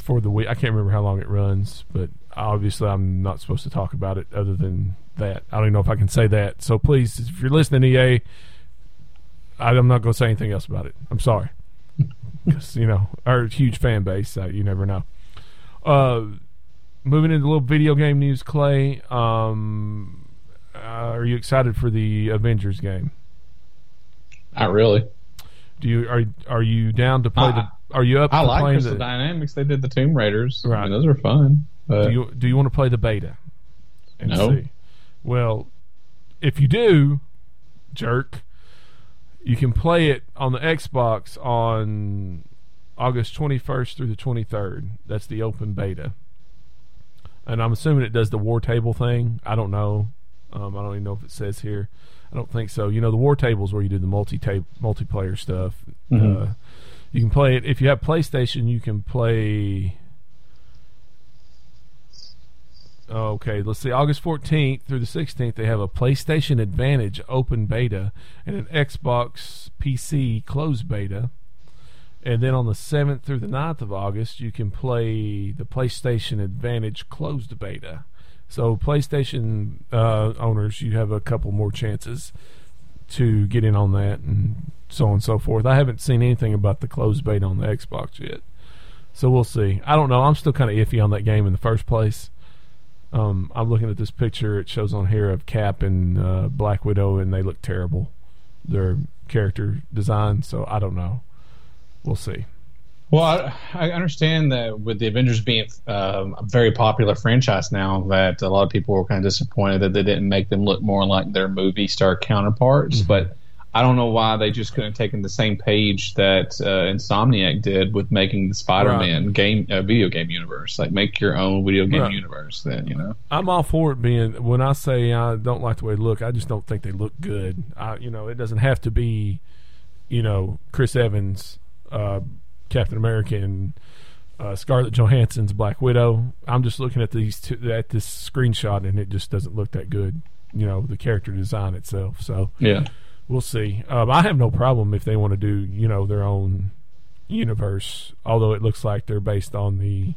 for the week. I can't remember how long it runs, but obviously I'm not supposed to talk about it other than that. I don't even know if I can say that. So please, if you're listening, EA, I'm not going to say anything else about it. I'm sorry, <laughs> because you know our huge fan base. Uh, you never know. Uh, moving into a little video game news, Clay. Um, uh, are you excited for the Avengers game? Not really. Do you are are you down to play I- the? Are you up I like Crystal the? Dynamics. They did the Tomb Raiders. I Right. mean, those are fun. But Do you do you want to play the beta? No. see? Well, if you do, jerk, you can play it on the Xbox on August 21st through the 23rd. That's the open beta. And I'm assuming it does the war table thing. I don't know. Um, I don't even know if it says here. I don't think so. You know, the war table is where you do the multi multiplayer stuff. Mhm. Uh, you can play it if you have PlayStation. You can play. Okay, let's see. August 14th through the 16th, they have a PlayStation Advantage open beta and an Xbox PC closed beta. And then on the 7th through the 9th of August, you can play the PlayStation Advantage closed beta. So, PlayStation uh, owners, you have a couple more chances to get in on that and so on and so forth. I haven't seen anything about the closed beta on the Xbox yet. So, we'll see. I don't know. I'm still kind of iffy on that game in the first place. Um, I'm looking at this picture. It shows on here of Cap and uh, Black Widow, and they look terrible. Their character design. So I don't know. We'll see. Well, I, I understand that with the Avengers being um, a very popular franchise now, that a lot of people were kind of disappointed that they didn't make them look more like their movie star counterparts. Mm-hmm. But I don't know why they just couldn't have taken the same page that uh, Insomniac did with making the Spider-Man game uh, video game universe. Like, make your own video game Right. universe. Then you know. I'm all for it being. When I say I don't like the way they look, I just don't think they look good. I, you know, it doesn't have to be, you know, Chris Evans, uh, Captain America, and uh, Scarlett Johansson's Black Widow. I'm just looking at these two, at this screenshot, and it just doesn't look that good. You know, the character design itself. So Yeah. we'll see. Um, I have no problem if they want to do, you know, their own universe. Although it looks like they're based on the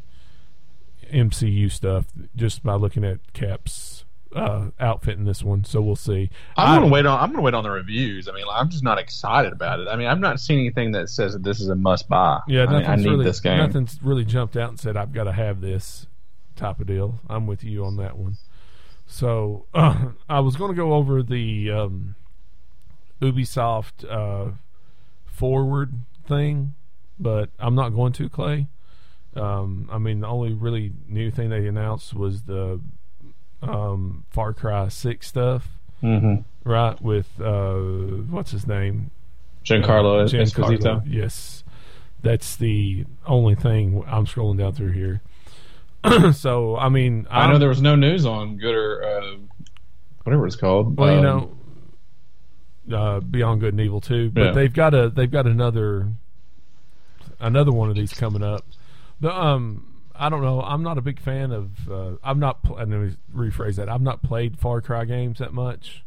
MCU stuff, just by looking at Cap's uh, outfit in this one. So we'll see. I'm gonna wait on. I'm gonna wait on the reviews. I mean, I'm just not excited about it. I mean, I'm not seeing anything that says that this is a must buy. Yeah, I, mean, I need really this game. nothing's really jumped out and said I've got to have this type of deal. I'm with you on that one. So uh, <clears throat> I was going to go over the um, Ubisoft uh, forward thing, but I'm not going to Clay. Um, I mean, the only really new thing they announced was the um, Far Cry Six stuff, Mm-hmm. right? With uh, what's his name? Giancarlo Uh, Giancarlo, Esposito. Yes, that's the only thing I'm scrolling down through here. <clears throat> so I mean, I know I'm- there was no news on Good or uh, whatever it's called. Well, you Um, know, uh, Beyond Good and Evil too, but Yeah. they've got a they've got another another one of these coming up. The um, I don't know. I'm not a big fan of. Uh, I'm not. Pl- let me rephrase that. I've not played Far Cry games that much.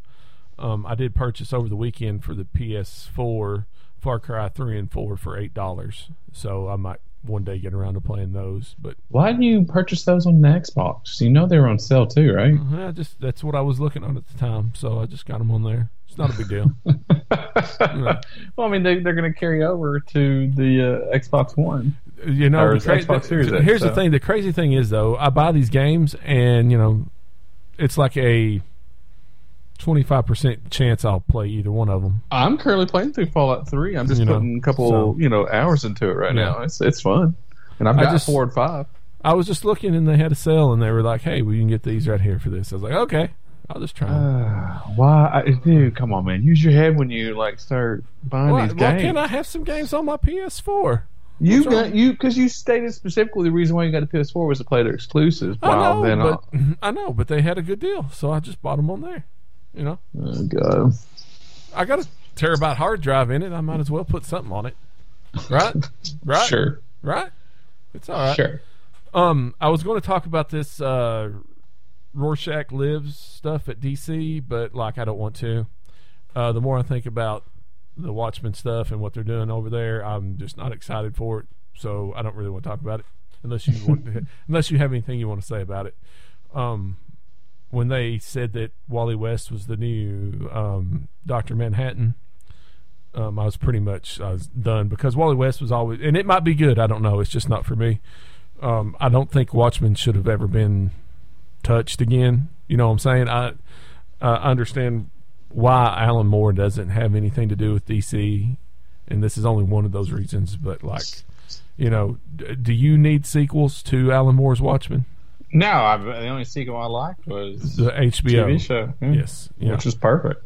Um, I did purchase over the weekend for the PS4 Far Cry three and four for eight dollars. So I might one day get around to playing those. But Why didn't you purchase those on the Xbox? You know they were on sale too, right? uh, I just that's what I was looking on at the time, so I just got them on there. It's not a big deal. <laughs> well, I mean, they, they're going to carry over to the uh, Xbox One. You know, the cra- Xbox Series X, here's the thing. The crazy thing is, though, I buy these games, and you know, it's like a twenty five percent chance I'll play either one of them. I'm currently playing through Fallout 3. I'm just You know, putting a couple, so- you know, hours into it right Yeah. now. It's it's fun, and I've I got just- four and five. I was just looking, and they had a sale, and they were like, "Hey, we can get these right here for this." I was like, "Okay, I'll just try. Uh, why, I, dude? Come on, man. Use your head when you like start buying why, these why games. can't I have some games on my PS4? You What's wrong? got you because you stated specifically the reason why you got a PS4 was to play their exclusives. I know, then but <laughs> I know, but they had a good deal, so I just bought them on there. You know, oh god, I got a terabyte hard drive in it. I might as well put something on it, right? <laughs> Right? sure, Right? It's all right. sure. Um, I was going to talk about this uh, Rorschach Lives stuff at DC, but like I don't want to. Uh, the more I think about the Watchmen stuff and what they're doing over there, I'm just not excited for it. So I don't really want to talk about it unless you want to, unless you have anything you want to say about it. Um, when they said that Wally West was the new um, Doctor Manhattan, um, I was pretty much I was done because Wally West was always, and it might be good. I don't know. It's just not for me. Um, I don't think Watchmen should have ever been touched again. You know what I'm saying? I I understand why Alan Moore doesn't have anything to do with DC, and this is only one of those reasons. But like, you know, d- do you need sequels to Alan Moore's Watchmen? No, I, the only sequel I liked was The HBO. TV show. yeah, Yes. Yeah. which was perfect.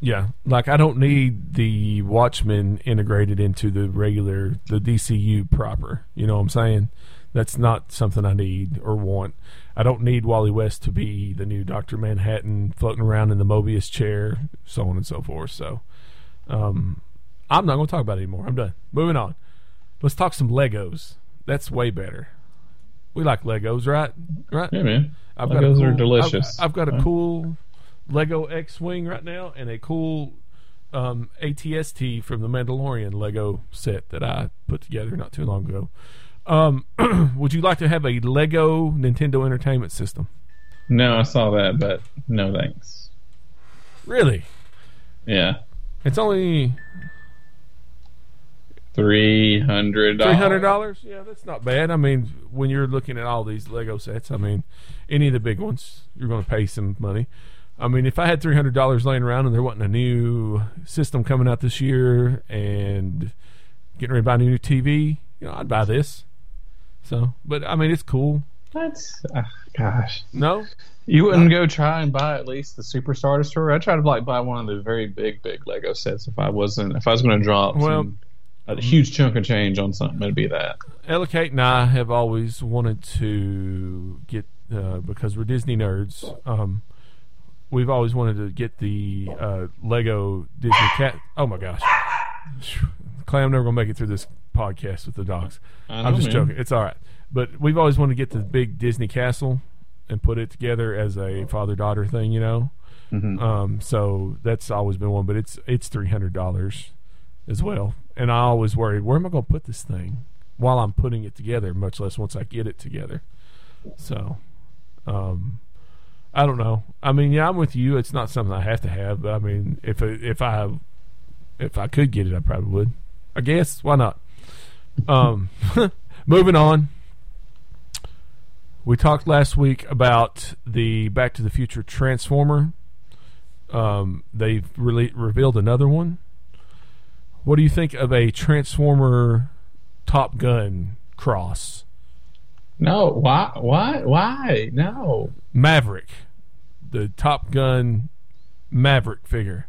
Yeah, like I don't need the Watchmen integrated into the regular the DCU proper. You know what I'm saying? That's not something I need or want. I don't need Wally West to be the new Doctor Manhattan floating around in the Mobius chair, so on and so forth. So, um, I'm not going to talk about it anymore. I'm done. Moving on. Let's talk some Legos. That's way better. We like Legos, right? Right. Yeah, man. I've Legos got a are delicious. I've, I've got a Right. cool Lego X-wing right now, and a cool um, ATST from the Mandalorian Lego set that I put together not too long ago. Um, <clears throat> would you like to have a Lego Nintendo Entertainment System? No, I saw that, but no thanks. Really? Yeah, It's only three hundred. three hundred dollars. Yeah, that's not bad. I mean, when you're looking at all these Lego sets, I mean, any of the big ones, you're going to pay some money. I mean, if I had three hundred dollars laying around and there wasn't a new system coming out this year and getting ready to buy a new TV, you know, I'd buy this. So, but I mean, it's cool. That's ah, gosh. No, You wouldn't go try and buy at least the Superstar store. I'd try to like buy one of the very big, big Lego sets if I wasn't if I was going to drop Well- some, a huge chunk of change on something. It'd be that. Ella Kate and I have always wanted to get uh, because we're Disney nerds. Um, we've always wanted to get the uh, Lego Disney cat. Oh my gosh, clam never gonna make it through this podcast with the dogs. I I'm just man. joking. It's all right. But we've always wanted to get the big Disney castle and put it together as a father daughter thing. You know. Mhm. Um, so that's always been one, but it's it's three hundred dollars as well. And I always worried, where am I going to put this thing while I'm putting it together? Much less once I get it together. So, um, I don't know. I mean, yeah, I'm with you. It's not something I have to have, but I mean, if if I if I could get it, I probably would. I guess why not? Um, <laughs> moving on. We talked last week about the Back to the Future Transformer. Um, they've really revealed another one. What do you think of a Transformer Top Gun cross? No, why? Why? Why? No. Maverick, the Top Gun Maverick figure.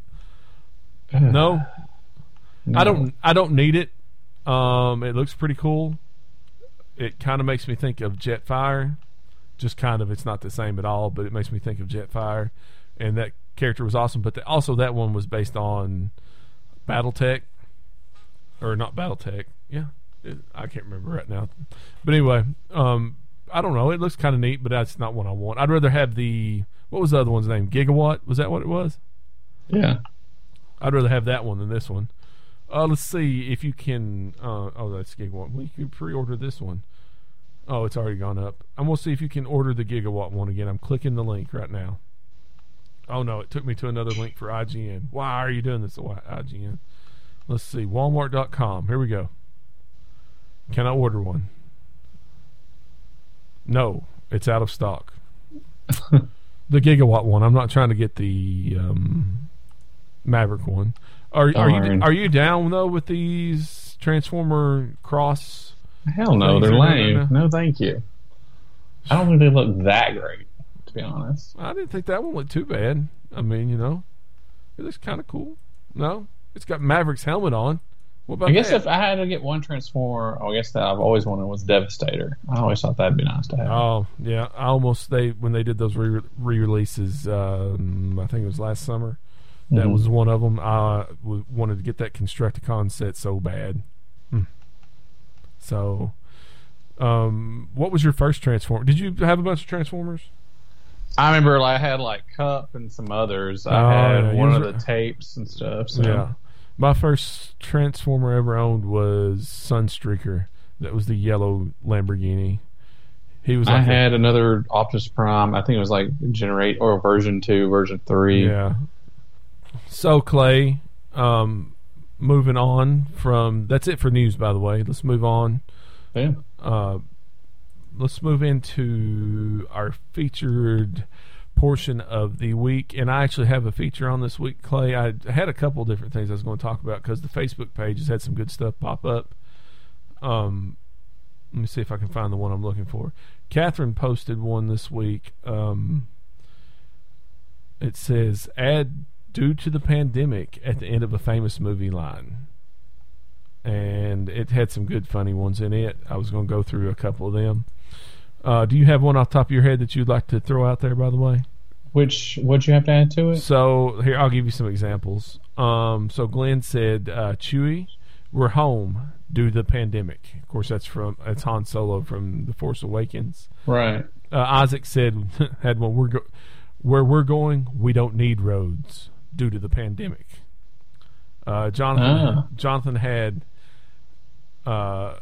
No, <sighs> No. I don't. I don't need it. Um, it looks pretty cool. It kind of makes me think of Jetfire. Just kind of, it's not the same at all, but it makes me think of Jetfire, and that character was awesome. But the, also, that one was based on BattleTech, or not BattleTech. Yeah, it, I can't remember right now. But anyway, um, I don't know. It looks kind of neat, but that's not what I want. I'd rather have the what was the other one's name? Gigawatt was that what it was? Yeah. I'd rather have that one than this one. Uh, let's see if you can. Uh, oh, that's gigawatt. Well, you can pre-order this one. Oh, it's already gone up. I'm gonna see if you can order the gigawatt one again. I'm clicking the link right now. Oh no, it took me to another link for IGN. Why are you doing this, IGN? Let's see, Walmart.com. Here we go. Can I order one? No, it's out of stock. <laughs> the gigawatt one. I'm not trying to get the um, Maverick one. Are, are you are you down though with these Transformer cross? Hell no, they're lame. No, thank you. I don't think they look that great, to be honest. I didn't think that one looked too bad. I mean, you know, it looks kind of cool. No, it's got Maverick's helmet on. What about I guess that? if I had to get one Transformer, oh, I guess that I've always wanted was Devastator. I always thought that'd be nice to have. Oh yeah, I almost they when they did those re releases. Um, I think it was last summer. That Mhm. was one of them. I w- wanted to get that Constructicon set so bad. Hmm. So, um, what was your first Transformer? Did you have a bunch of Transformers? I remember like, I had like Kup and some others. Oh, I had yeah, one of are- the tapes and stuff. So. Yeah. My first Transformer ever owned was Sunstreaker. That was the yellow Lamborghini. He was I like a- had another Optimus Prime. I think it was like Generate or version two, version three. Yeah. So Clay, um, moving on from that's it for news. By the way, let's move on. Yeah. Uh, let's move into our featured portion of the week, and I actually have a feature on this week, Clay. I had a couple different things I was going to talk about because the Facebook page has had some good stuff pop up. Um, let me see if I can find the one I'm looking for. Catherine posted one this week. Um, it says, "Add due to the pandemic" at the end of a famous movie line, and it had some good funny ones in it. I was going to go through a couple of them. Uh, do you have one off the top of your head that you'd like to throw out there? By the way. Which what you have to add to it? So here, I'll give you some examples. Um, so Glenn said, uh, "Chewie, we're home due to the pandemic." Of course, that's from it's Han Solo from The Force Awakens. Right. Uh, Isaac said, <laughs> "Had one we're go- where we're going, we don't need roads due to the pandemic." Uh, Jonathan Ah. Jonathan had, uh,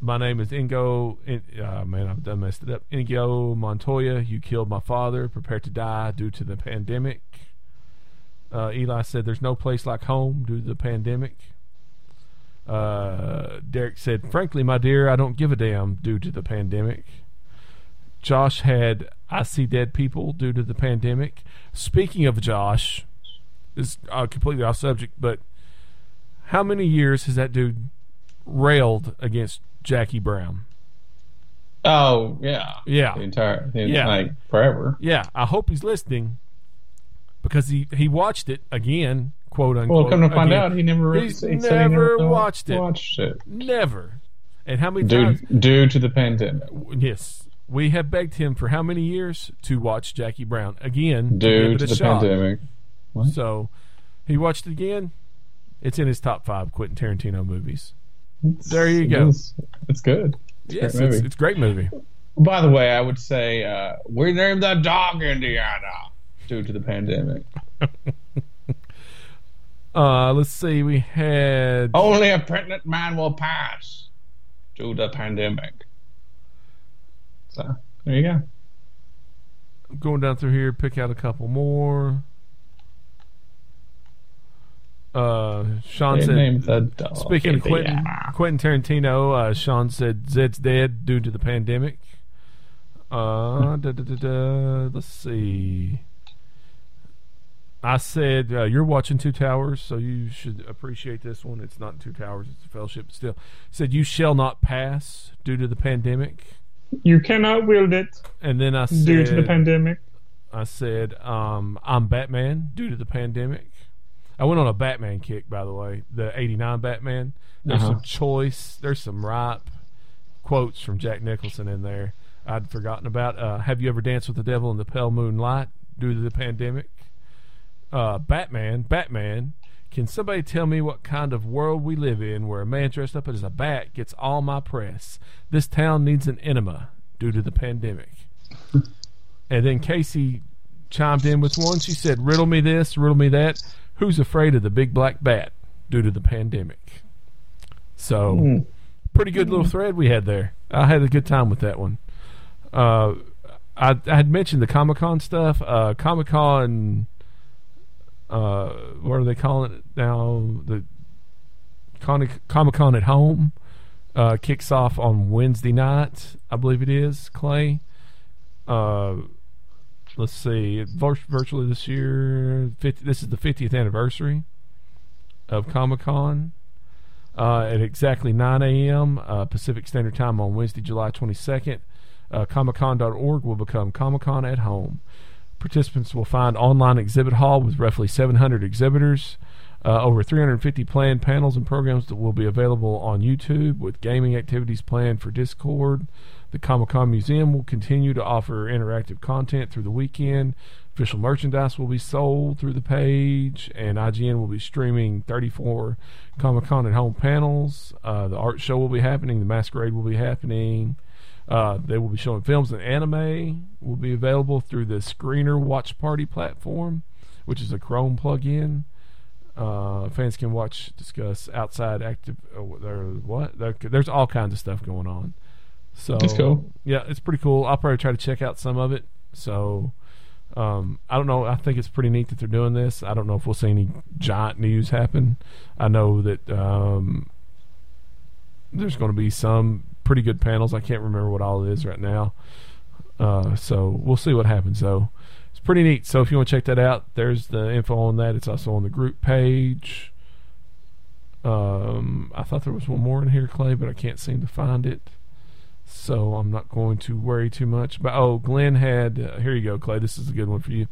"My name is Ingo." In, uh, man, I've done messed it up. Ingo Montoya, you killed my father. Prepare to die due to the pandemic. Uh, Eli said, "There's no place like home due to the pandemic." Uh, Derek said, "Frankly, my dear, I don't give a damn due to the pandemic." Josh had, "I see dead people due to the pandemic." Speaking of Josh, is uh, completely off subject, but how many years has that dude railed against Jackie Brown? Oh yeah. Yeah, The entire the, Yeah. like forever. yeah. I hope he's listening because he he watched it again, quote unquote. Well, come to find again. out, he never. He's he never never watched it. Watched it. Never. And how many Due, times? due to the pandemic. Yes, we have begged him for how many years to watch Jackie Brown again? Due to the pandemic. What? So he watched it again. It's in his top five Quentin Tarantino movies. There you It go. is- It's good. It's a yes, great it's, movie. it's great movie. By the way, I would say uh, we named the dog Indiana due to the pandemic. <laughs> Uh, let's see. We had Only a pregnant man will pass due to the pandemic. So there you go. going down through here. Pick out a couple more. Uh, Sean They said. named the dog Speaking of Quentin, Quentin Tarantino, uh, Sean said Zed's dead due to the pandemic. Uh, da, da, da, da, let's see. I said uh, you're watching Two Towers, so you should appreciate this one. It's not Two Towers; it's a Fellowship. Still, said you shall not pass due to the pandemic. You cannot wield it And then I said, due to the pandemic. I said, um, I'm Batman due to the pandemic. I went on a Batman kick, by the way. The 89 Batman. There's Uh-huh. some choice, there's some ripe quotes from Jack Nicholson in there I'd forgotten about. Uh, Have you ever danced with the devil in the pale moonlight due to the pandemic? Uh, Batman, Batman. Can somebody tell me what kind of world we live in where a man dressed up as a bat gets all my press? This town needs an enema due to the pandemic. And then Casey chimed in with one. She said, Riddle me this, riddle me that. Who's afraid of the big black bat due to the pandemic. So, Hmm. pretty good little thread we had there. I had a good time with that one. Uh, I, I had mentioned the Comic Con stuff. Uh, Comic Con, uh, what are they calling it now? The Comic Con at home uh, kicks off on Wednesday night, I believe it is. Clay. Uh, let's see, virtually this year. 50, this is the 50th anniversary of Comic Con. Uh, at exactly 9 a.m. Uh, Pacific Standard Time on Wednesday, July 22nd, uh, ComicCon.org will become Comic Con at Home. Participants will find online exhibit hall with roughly 700 exhibitors, uh, over 350 planned panels and programs that will be available on YouTube, with gaming activities planned for Discord. The Comic Con Museum will continue to offer interactive content through the weekend. Official merchandise will be sold through the page, and IGN will be streaming 34 Comic Con at Home panels. Uh, the art show will be happening. The masquerade will be happening. Uh, they will be showing films and anime. Will be available through the Scener Watch Party platform, which is a Chrome plugin. Uh, fans can watch, discuss outside active. Oh, there, what? There, there's all kinds of stuff going on. So That's cool. Yeah, it's pretty cool. I'll probably try to check out some of it. So um, I don't know. I think it's pretty neat that they're doing this. I don't know if we'll see any giant news happen. I know that um, there's going to be some pretty good panels. I can't remember what all it is right now. Uh, so we'll see what happens. though. Pretty neat. So if you want to check that out, there's the info on that. It's also on the group page. Um, I thought there was one more in here, Clay, but I can't seem to find it. So I'm not going to worry too much. But oh, Glenn had uh, here you go, Clay. This is a good one for you.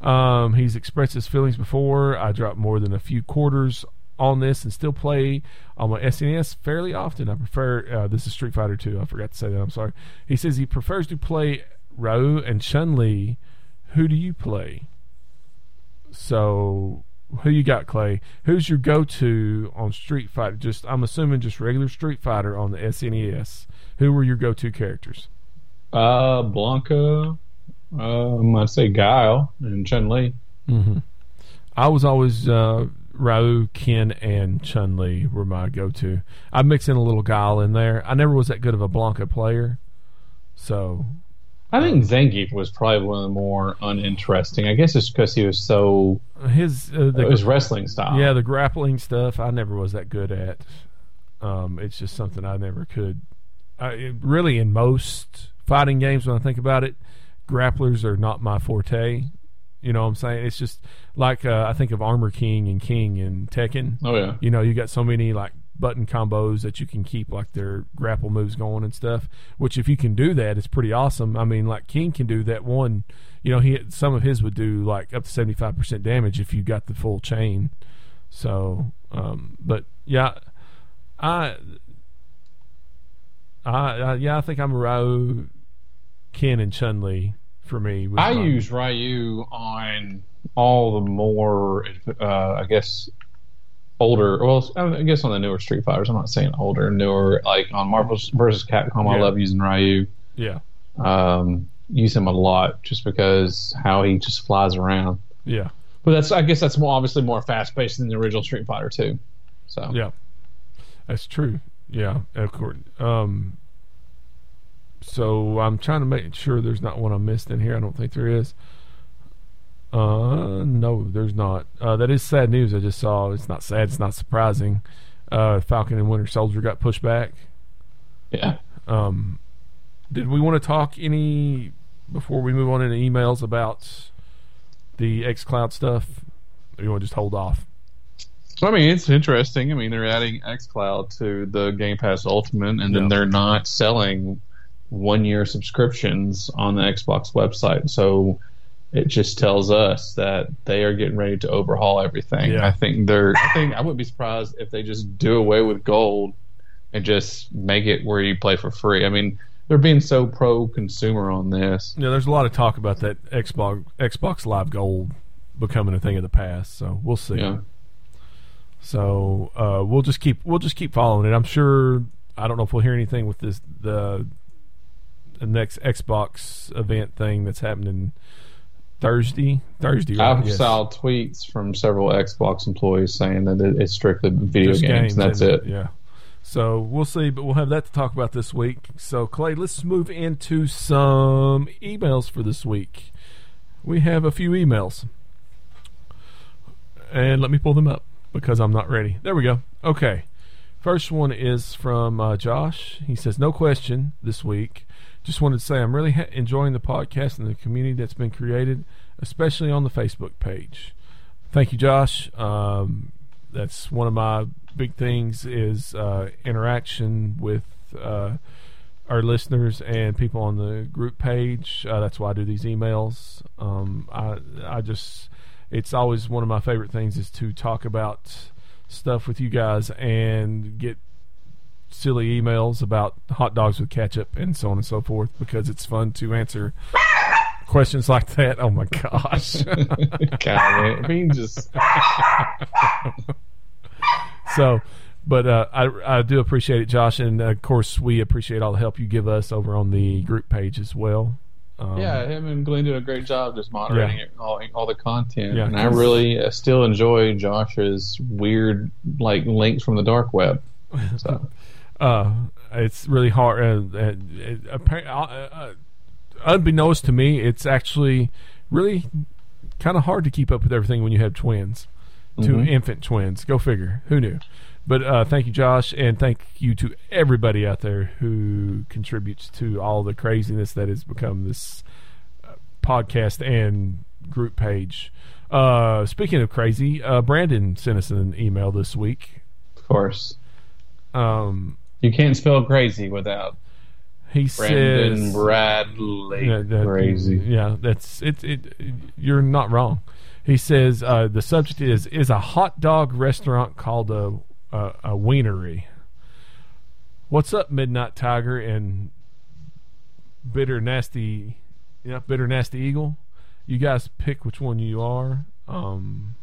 Um, he's expressed his feelings before. I dropped more than a few quarters on this and still play on my SNES fairly often. I prefer uh, this is Street Fighter 2. I forgot to say that. I'm sorry. He says he prefers to play Ryu and Chun Li. Who do you play? So who you got, Clay? Who's your go-to on Street Fighter? Just I'm assuming just regular Street Fighter on the SNES. Who were your go-to characters? Uh, Blanka. Um, I'd say Guile and Chun Li. Mm-hmm. I was always uh, Ryu, Ken, and Chun Li were my go-to. I mix in a little Guile in there. I never was that good of a Blanka player, so I think Zangief was probably one of the more uninteresting. I guess it's because he was so his uh, the, his wrestling style. yeah the grappling stuff I never was that good at. Um, it's just something I never could. I, really, in most fighting games, when I think about it, grapplers are not my forte. You know what I'm saying? It's just like uh, I think of Armor King and King and Tekken. Oh yeah. You know, you got so many like button combos that you can keep like their grapple moves going and stuff. Which if you can do that, it's pretty awesome. I mean, like King can do that one. You know, he some of his would do like up to seventy five percent damage if you got the full chain. So, um, but yeah, I, I, I yeah, I think I'm Ryu, Ken, and Chun Li for me. I my- use Ryu on all the more, uh, I guess, older. Well, I guess on the newer Street Fighters. I'm not saying older, newer. Like on Marvel's versus Capcom, I love using Ryu. yeah, Um, use him a lot just because how he just flies around. yeah. But that's, I guess, that's more obviously more fast paced than the original Street Fighter too. So Yeah, that's true. Yeah, of course. Um, so I'm trying to make sure there's not one I missed in here. I don't think there is. Uh, no, there's not. Uh, that is sad news. I just saw. It's not sad. It's not surprising. Uh, Falcon and Winter Soldier got pushed back. yeah. Um, did we want to talk any before we move on into emails about the X Cloud stuff? Or you want to just hold off? I mean, it's interesting. I mean, they're adding X Cloud to the Game Pass Ultimate, and then Yeah. they're not selling one year subscriptions on the Xbox website. So it just tells us that they are getting ready to overhaul everything. Yeah. I think they're. I think I wouldn't be surprised if they just do away with gold and just make it where you play for free. I mean, they're being so pro consumer on this. Yeah, there's a lot of talk about that Xbox Xbox Live Gold becoming a thing of the past. So we'll see. Yeah. So uh, we'll just keep we'll just keep following it. I'm sure. I don't know if we'll hear anything with this the the next Xbox event thing that's happening Thursday. Thursday, right? I've Yes. saw tweets from several Xbox employees saying that it's strictly video Just games, and that's it. Yeah. So we'll see, but we'll have that to talk about this week. So Clay, let's move into some emails for this week. We have a few emails, and let me pull them up because I'm not ready. There we go. Okay. First one is from uh, Josh. He says, "No question this week. Just wanted to say I'm really ha- enjoying the podcast and the community that's been created, especially on the Facebook page. Thank you, Josh. Um, that's one of my big things is uh, interaction with uh, our listeners and people on the group page. Uh, that's why I do these emails. Um, I I just it's always one of my favorite things is to talk about stuff with you guys and get silly emails about hot dogs with ketchup and so on and so forth because it's fun to answer <laughs> questions like that. Oh my gosh. <laughs> God, man. I mean, just <laughs> so but uh, I, I do appreciate it josh and of course we appreciate all the help you give us over on the group page as well um, yeah, him and Glenn do a great job just moderating Yeah. it, all, all the content, Yeah, and I really uh, still enjoy Josh's weird like links from the dark web. So uh, it's really hard uh, uh, uh, uh, unbeknownst to me it's actually really kind of hard to keep up with everything when you have twins. Two Mhm. infant twins. Go figure. Who knew? But uh, thank you josh and thank you to everybody out there who contributes to all the craziness that has become this uh, podcast and group page. Uh, speaking of crazy uh, brandon sent us an email this week. Of course, um, you can't spell crazy without he Brandon says Bradley. Yeah, that- crazy. Yeah, that's it, it. You're not wrong. He says uh, the subject is is a hot dog restaurant called a a, a wienery. What's up, Midnight Tiger and bitter nasty, yeah, bitter nasty eagle? You guys pick which one you are. Um,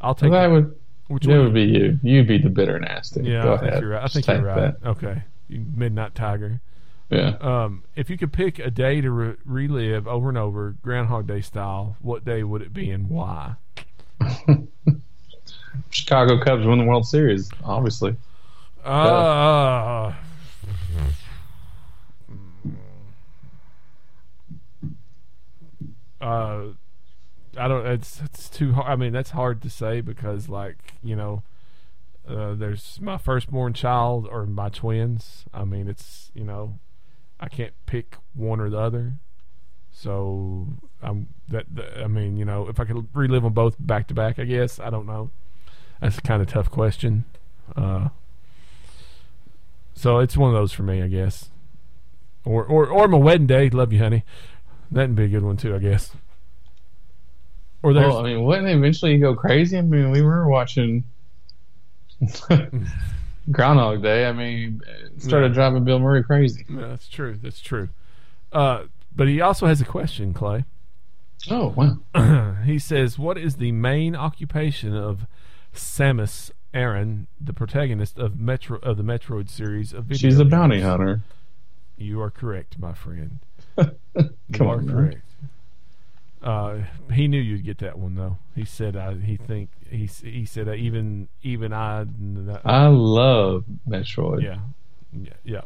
I'll take Well, that would which that one. would be you. You'd be the bitter nasty. yeah, Go I think ahead. you're right. I Just think you're right. Okay, you Midnight Tiger. Yeah. Um, if you could pick a day to re- relive over and over, Groundhog Day style, what day would it be and why? <laughs> Chicago Cubs win the World Series, obviously. Uh, uh, I don't. It's it's too hard. I mean, that's hard to say because, like, you know, uh, there's my firstborn child or my twins. I mean, it's you know, I can't pick one or the other. So I'm that. that- I mean, you know, if I could relive them both back to back, I guess I don't know. That's a kind of tough question. Uh, so it's one of those for me, I guess. Or or or my wedding day. Love you, honey. That'd be a good one too, I guess. Or there's Well, I mean, wouldn't it eventually go crazy? I mean, we were watching <laughs> Groundhog Day. I mean, it started Yeah. driving Bill Murray crazy. Yeah, that's true. That's true. Uh, but he also has a question, Clay. Oh, wow. <clears throat> he says, "What is the main occupation of Samus Aran, the protagonist of Metro of the Metroid series of video She's a bounty hunter. You are correct, my friend. <laughs> Come you are on, man. correct. Uh, he knew you'd get that one though. He said, "I." He think he he said, uh, "Even even I." I love Metroid. Yeah, yeah, yeah.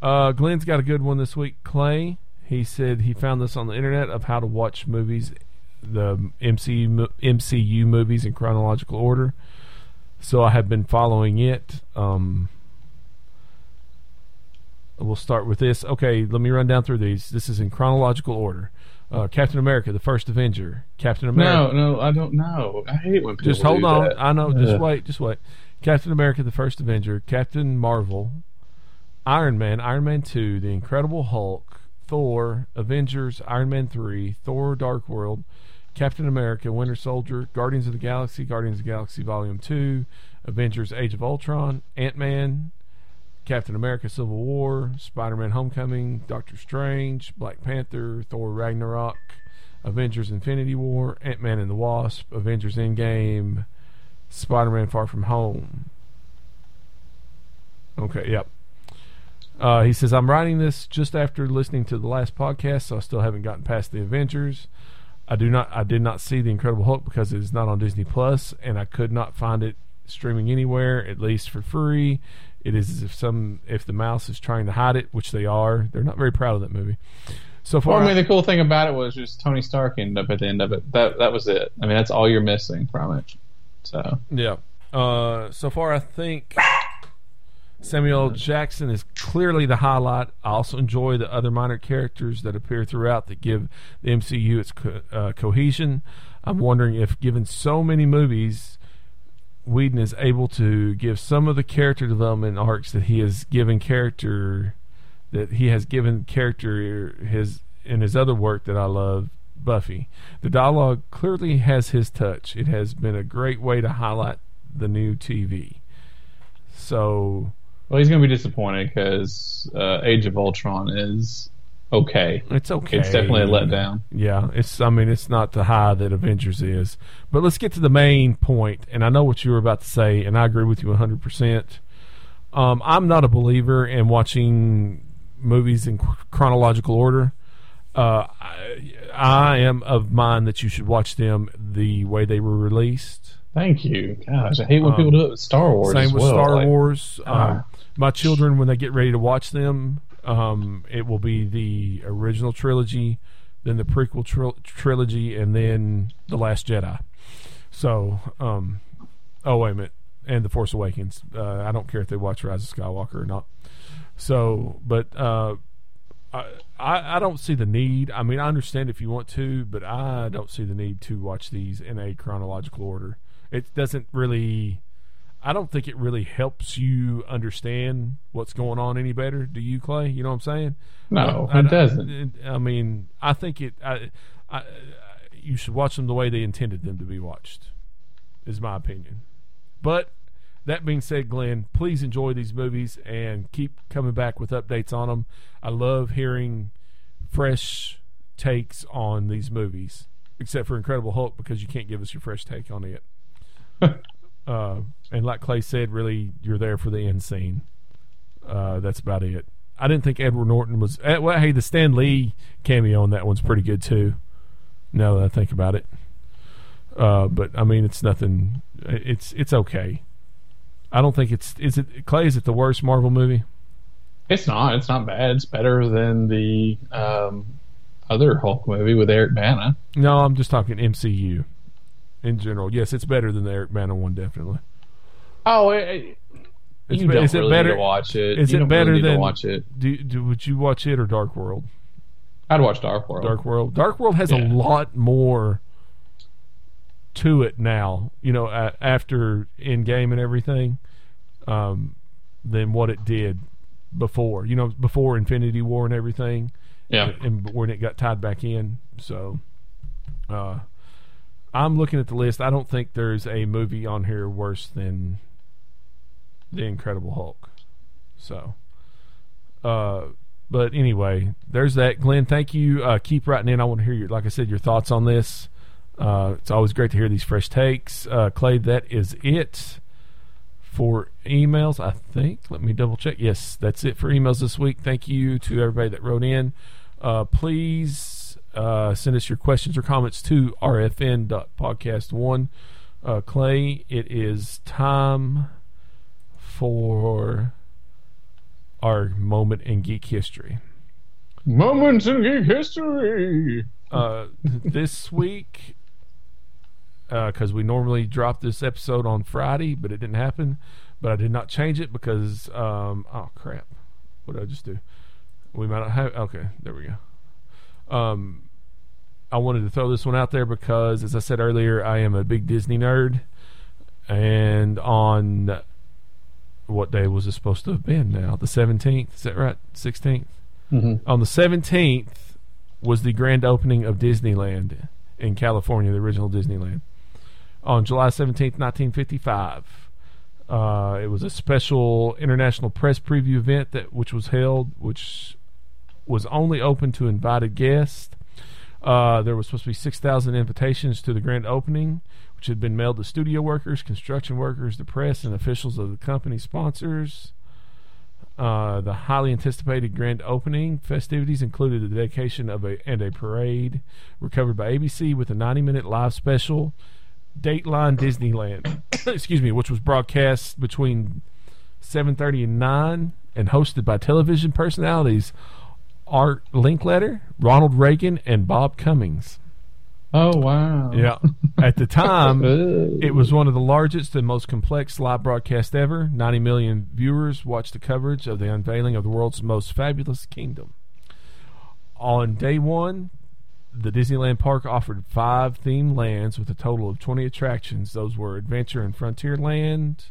Uh, Glenn's got a good one this week. Clay, he said he found this on the internet of how to watch movies, the MCU MCU movies in chronological order. So I have been following it. Um, we'll start with this. Okay, let me run down through these. This is in chronological order. Uh, Captain America, the first Avenger. Captain America. No, no, I don't know. I hate when people Just hold on. that. I know. Just wait. Just wait. Captain America: The First Avenger, Captain Marvel, Iron Man, Iron Man Two, The Incredible Hulk, Thor, Avengers, Iron Man Three, Thor: Dark World, Captain America: Winter Soldier, Guardians of the Galaxy, Guardians of the Galaxy Volume Two, Avengers: Age of Ultron, Ant Man, Captain America: Civil War, Spider Man: Homecoming, Doctor Strange, Black Panther, Thor: Ragnarok, Avengers: Infinity War, Ant Man and the Wasp, Avengers: Endgame, Spider Man: Far From Home. Okay, yep. Uh, he says, I'm writing this just after listening to the last podcast, so I still haven't gotten past the Avengers. I do not. I did not see the Incredible Hulk because it is not on Disney Plus, and I could not find it streaming anywhere, at least for free. It is as if some if the mouse is trying to hide it, which they are. They're not very proud of that movie. So far, Well, I mean, the cool thing about it was just Tony Stark ended up at the end of it. That that was it. I mean, that's all you're missing from it. So Yeah. Uh, so far, I think Samuel Jackson is clearly the highlight. I also enjoy the other minor characters that appear throughout that give the MCU its co- uh, cohesion. I'm wondering if, given so many movies, Whedon is able to give some of the character development arcs that he has given character that he has given character his in his other work that I love, Buffy. The dialogue clearly has his touch. It has been a great way to highlight the new TV. So well, he's gonna be disappointed because uh, Age of Ultron is okay. it's okay. It's definitely a letdown. Yeah, it's. I mean, it's not the high that Avengers is. But let's get to the main point. And I know what you were about to say, and I agree with you 100. percent um, I'm not a believer in watching movies in chronological order. Uh, I, I am of mind that you should watch them the way they were released. Thank you. Gosh, I hate when Um, people do it with Star Wars. Same with well. Star Like, Wars. Um, ah. my children, when they get ready to watch them, um, it will be the original trilogy, then the prequel tril- trilogy, and then the Last Jedi. So, um, oh wait a minute, and the Force Awakens. Uh, I don't care if they watch Rise of Skywalker or not. So, but uh, I I don't see the need. I mean, I understand if you want to, but I don't see the need to watch these in a chronological order. It doesn't really. I don't think it really helps you understand what's going on any better. Do you, Clay? You know what I'm saying? No, I- it I- doesn't. I mean, I think it. I, I, you should watch them the way they intended them to be watched. Is my opinion. But that being said, Glenn, please enjoy these movies and keep coming back with updates on them. I love hearing fresh takes on these movies, except for Incredible Hulk because you can't give us your fresh take on it. <laughs> uh, and like Clay said, really, you're there for the end scene. Uh, that's about it. I didn't think Edward Norton was. eh, Well, hey, the Stan Lee cameo on that one's pretty good too. Now that I think about it, uh, but I mean, it's nothing. It's it's okay. I don't think it's. Is it Clay? Is it the worst Marvel movie? It's not. It's not bad. It's better than the um, other Hulk movie with Eric Bana. No, I'm just talking MCU in general. Yes, it's better than the Eric Bana one, definitely. Oh, it, it- It's you be- don't is it better- need to watch it. is you it better really than- to watch it? Do, do would you watch it or Dark World? I'd watch Dark World. Dark World. Dark World has a lot more to it now. You know, after Endgame and everything, um, than what it did before. You know, before Infinity War and everything. Yeah. and when it got tied back in. So, uh, I'm looking at the list. I don't think there's a movie on here worse than the Incredible Hulk. So, uh, but anyway, there's that. Glenn, thank you. Uh, keep writing in. I want to hear your, like I said, your thoughts on this. Uh, it's always great to hear these fresh takes. Uh, Clay, that is it for emails, I think. Let me double check. Yes, that's it for emails this week. Thank you to everybody that wrote in. Uh, please uh, send us your questions or comments to rfn.podcast1. Uh, Clay, it is time for our moment in geek history. Moments in geek history. Uh, this week, because we normally drop this episode on Friday, but it didn't happen. But I did not change it because, um, oh crap, what did I just do? We might not have. Okay, there we go. Um, I wanted to throw this one out there because, as I said earlier, I am a big Disney nerd, and on what day was it supposed to have been? Now the seventeenth. Is that right? 16th Mm-hmm. on the 17th was the grand opening of Disneyland in California, the original Disneyland. On July 17th, 1955, uh, it was a special international press preview event that which was held, which was only open to invited guests. Uh, there was supposed to be 6,000 invitations to the grand opening, which had been mailed to studio workers, construction workers, the press, and officials of the company sponsors. Uh, the highly anticipated grand opening festivities included the dedication of a and a parade, were covered by ABC with a 90-minute live special, Dateline Disneyland. <coughs> excuse me, which was broadcast between 7:30 and 9, and hosted by television personalities Art Linkletter, Ronald Reagan, and Bob Cummings. Oh wow. Yeah, at the time. <laughs> It was one of the largest and most complex live broadcasts ever. 90 million viewers watched the coverage of the unveiling of the world's most fabulous kingdom. On day one, the Disneyland Park offered five themed lands with a total of 20 attractions. Those were Adventureland, Frontierland,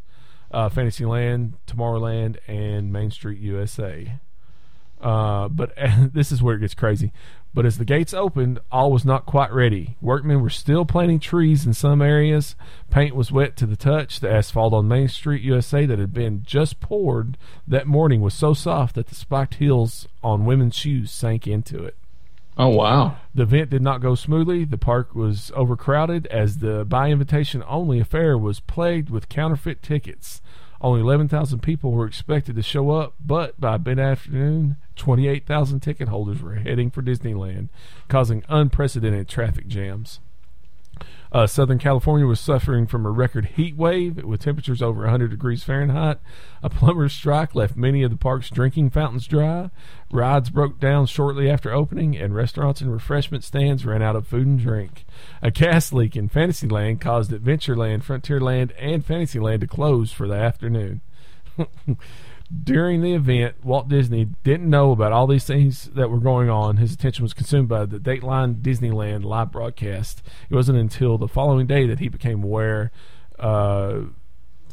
uh, Fantasyland, Tomorrowland, and Main Street USA. Uh, but <laughs> this is where it gets crazy. But as the gates opened, all was not quite ready. Workmen were still planting trees in some areas. Paint was wet to the touch. The asphalt on Main Street, USA, that had been just poured that morning was so soft that the spiked heels on women's shoes sank into it. Oh wow. The event did not go smoothly. The park was overcrowded as the by invitation only affair was plagued with counterfeit tickets. Only 11,000 people were expected to show up, but by mid afternoon, 28,000 ticket holders were heading for Disneyland, causing unprecedented traffic jams. Uh, Southern California was suffering from a record heat wave with temperatures over 100 degrees Fahrenheit. A plumber's strike left many of the park's drinking fountains dry. Rides broke down shortly after opening, and restaurants and refreshment stands ran out of food and drink. A gas leak in Fantasyland caused Adventureland, Frontierland, and Fantasyland to close for the afternoon. <laughs> During the event, Walt Disney didn't know about all these things that were going on. His attention was consumed by the Dateline Disneyland live broadcast. It wasn't until the following day that he became aware, uh,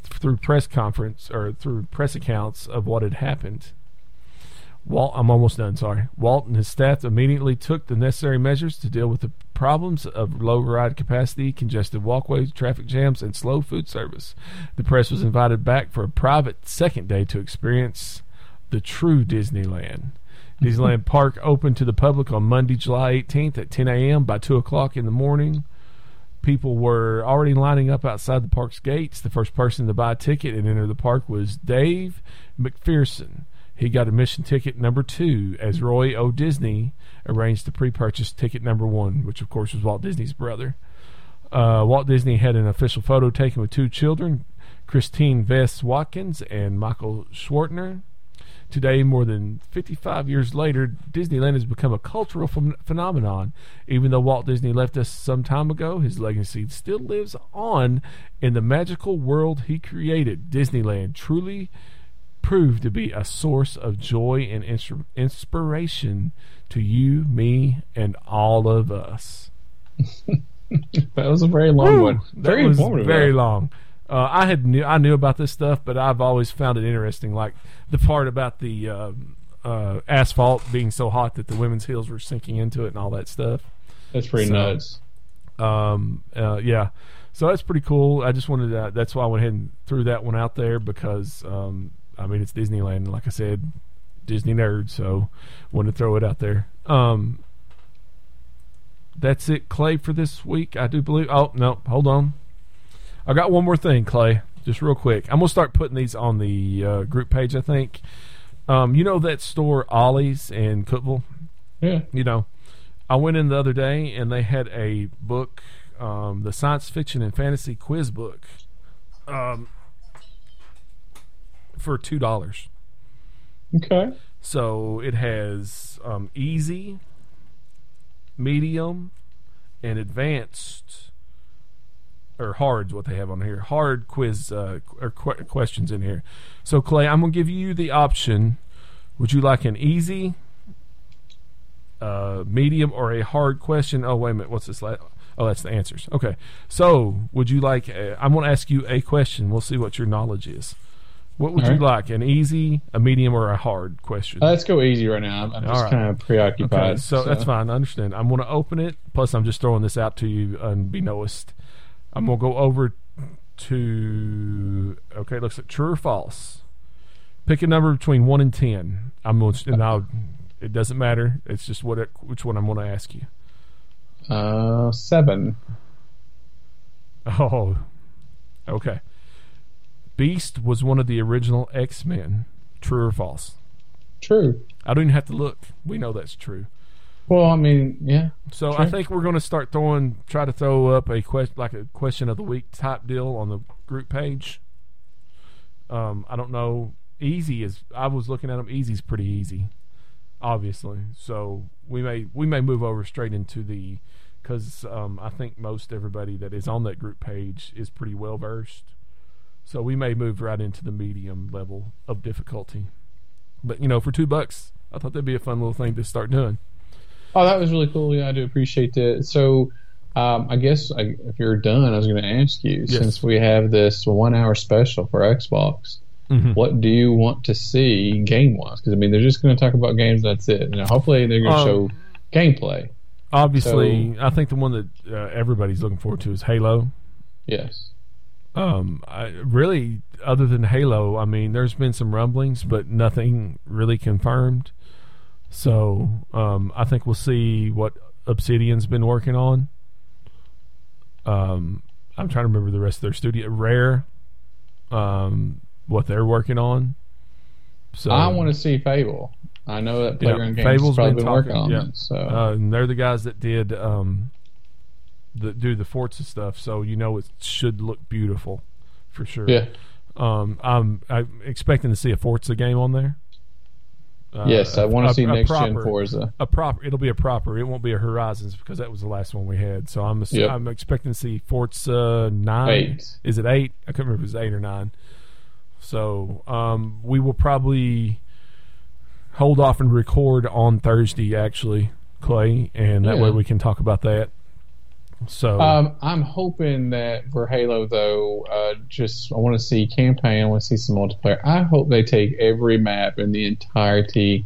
through press conference or through press accounts, of what had happened. Walt, I'm almost done. Sorry. Walt and his staff immediately took the necessary measures to deal with the problems of low ride capacity, congested walkways, traffic jams, and slow food service. The press was invited back for a private second day to experience the true Disneyland. <laughs> Disneyland Park opened to the public on Monday, July 18th at 10 a.m. By 2 o'clock in the morning, people were already lining up outside the park's gates. The first person to buy a ticket and enter the park was Dave McPherson. He got admission ticket number two as Roy O. Disney arranged to pre purchase ticket number one, which of course was Walt Disney's brother. Uh, Walt Disney had an official photo taken with two children, Christine Vess Watkins and Michael Schwartner. Today, more than 55 years later, Disneyland has become a cultural ph- phenomenon. Even though Walt Disney left us some time ago, his legacy still lives on in the magical world he created. Disneyland truly proved to be a source of joy and inspiration to you, me, and all of us. <laughs> That was a very long Woo! one. Very informative. Very long. Uh, I had knew I knew about this stuff, but I've always found it interesting, like the part about the uh, uh, asphalt being so hot that the women's heels were sinking into it and all that stuff. That's pretty So- nuts. Um, uh, yeah, so that's pretty cool. I just wanted to, that's why I went ahead and threw that one out there because um, I mean it's Disneyland, like I said, Disney nerd, so wanted to throw it out there. Um, that's it, Clay, for this week. I do believe. Oh no, hold on. I got one more thing, Clay. Just real quick. I'm gonna start putting these on the uh, group page. I think. Um, you know that store Ollie's in Cookeville Yeah. you know, I went in the other day and they had a book, um, the science fiction and fantasy quiz book, um, for two dollars. Okay. So it has um, easy, medium, and advanced, or hard's what they have on here. Hard quiz uh, or qu- questions in here. So Clay, I'm gonna give you the option. Would you like an easy, uh, medium, or a hard question? Oh wait a minute, what's this? La- oh, that's the answers. Okay. So would you like? i I'm gonna ask you a question. We'll see what your knowledge is. What would All you right. like? An easy, a medium, or a hard question? Uh, let's go easy right now. I'm, I'm just right. kind of preoccupied. Okay, so, that's fine. I understand. I'm going to open it. Plus, I'm just throwing this out to you unbeknownst. I'm going to go over to. Okay, looks like true or false. Pick a number between one and ten. I'm going to, and I'll. It doesn't matter. It's just what it, which one I'm going to ask you. Uh, seven. Oh, okay. Beast was one of the original X Men. True or false? True. I don't even have to look. We know that's true. Well, I mean, yeah. So I think we're going to start throwing, try to throw up a question like a question of the week type deal on the group page. Um, I don't know. Easy is. I was looking at them. Easy's pretty easy, obviously. So we may we may move over straight into the because um, I think most everybody that is on that group page is pretty well versed. So we may move right into the medium level of difficulty. But you know, for two bucks, I thought that'd be a fun little thing to start doing. Oh, that was really cool. Yeah, I do appreciate that. So, um, I guess I, if you're done, I was going to ask you Yes. since we have this one hour special for Xbox, Mhm. what do you want to see game wise? Because I mean, they're just going to talk about games. That's it. Know, hopefully, they're going to Um, show gameplay. Obviously, I think the one that uh, everybody's looking forward to is Halo. Yes. Um, I, really, other than Halo, I mean, there's been some rumblings, but nothing really confirmed. So, um, I think we'll see what Obsidian's been working on. Um, I'm trying to remember the rest of their studio. Rare, um, what they're working on. So I want to see Fable. I know that Yeah, Playground Games Fable's probably been been, working on yeah. it. So Uh, and they're the guys that did um, the do the Forza stuff, so you know it should look beautiful for sure. yeah, Um, I'm I'm expecting to see a Forza game on there. Uh, yes, I want to see a next gen proper- Forza. A proper, it'll be a proper. It won't be a Horizons because that was the last one we had. So I'm ass- Yep. I'm expecting to see Forza nine. Eight. Is it eight? I couldn't remember if it was eight or nine. So um, we will probably hold off and record on Thursday, actually, Clay, and that Yeah. way we can talk about that. So Um, I'm hoping that for Halo, though, uh, just I want to see campaign. I want to see some multiplayer. I hope they take every map in the entirety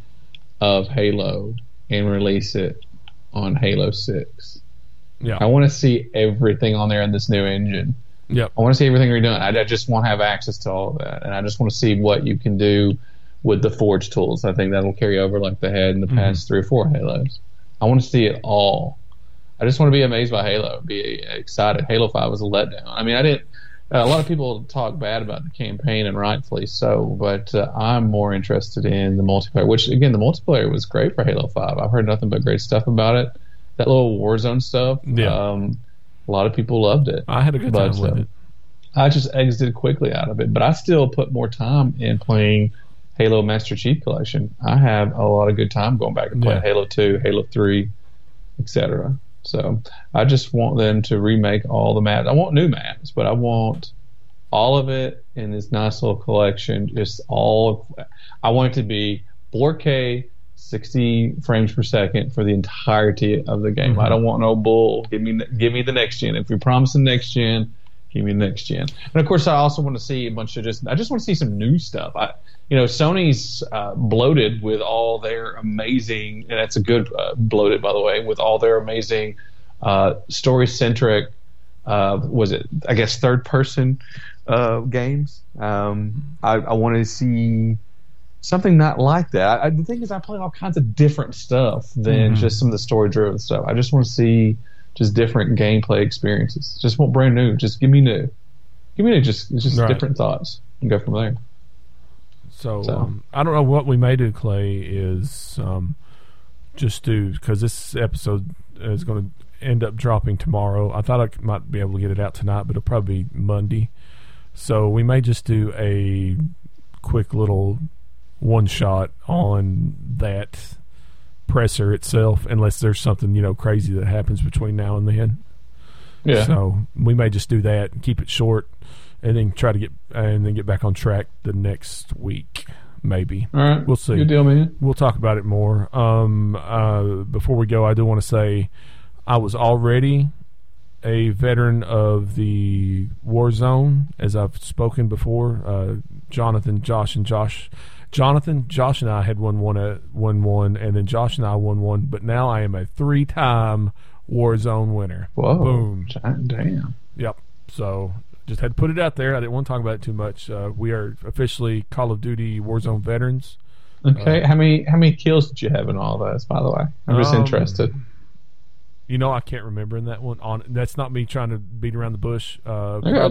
of Halo and release it on Halo Six. yeah, I want to see everything on there in this new engine. yep, I want to see everything redone. I, I just want to have access to all of that, and I just want to see what you can do with the Forge tools. I think that'll carry over like they had in the past three or four Halos. I want to see it all. I just want to be amazed by Halo, be excited. Halo Five was a letdown. I mean, I didn't. A lot of people talk bad about the campaign, and rightfully so. But uh, I'm more interested in the multiplayer. Which again, the multiplayer was great for Halo Five. I've heard nothing but great stuff about it. That little Warzone stuff. Yeah. Um, a lot of people loved it. I had a good time with um, it. I just exited quickly out of it, but I still put more time in playing Halo Master Chief Collection. I have a lot of good time going back and playing Yeah. Halo 2, Halo 3, etc. So I just want them to remake all the maps. I want new maps, but I want all of it in this nice little collection. Just all of, I want it to be 4K, 60 frames per second for the entirety of the game. Mhm. I don't want no bull. Give me give me the next gen. If you're promising next gen, give me next gen. And of course, I also want to see a bunch of just. I just want to see some new stuff. I, you know, Sony's uh, bloated with all their amazing, and that's a good uh, bloated, by the way, with all their amazing uh, story centric. Uh, was it? I guess third person uh, games. Um, I, I want to see something not like that. I, the thing is, I play all kinds of different stuff than Mhm. just some of the story driven stuff. I just want to see just different gameplay experiences. Just want brand new. Just give me new. Give me new. Just just Right. different thoughts and go from there. So, So- Um, I don't know what we may do, Clay, is um, just do because this episode is going to end up dropping tomorrow. I thought I might be able to get it out tonight, but it'll probably be Monday. So we may just do a quick little one shot on that presser itself, unless there's something you know crazy that happens between now and then. Yeah. So we may just do that and keep it short, and then try to get and then get back on track the next week, maybe. All right. We'll see. Good deal, man. We'll talk about it more. Um, uh, before we go, I do want to say I was already a veteran of the war zone, as I've spoken before. Uh, Jonathan, Josh, and Josh. Jonathan, Josh, and I had won one, uh, won one, and then Josh and I won one. But now I am a three-time war zone winner. Whoa. Boom. Damn. Yep. So just had to put it out there. I didn't want to talk about it too much. Uh, we are officially Call of Duty Warzone veterans. Okay. how many how many kills did you have in all those? By the way, I'm just Um, interested. You know, I can't remember in that one. On that's not me trying to beat around the bush. Uh,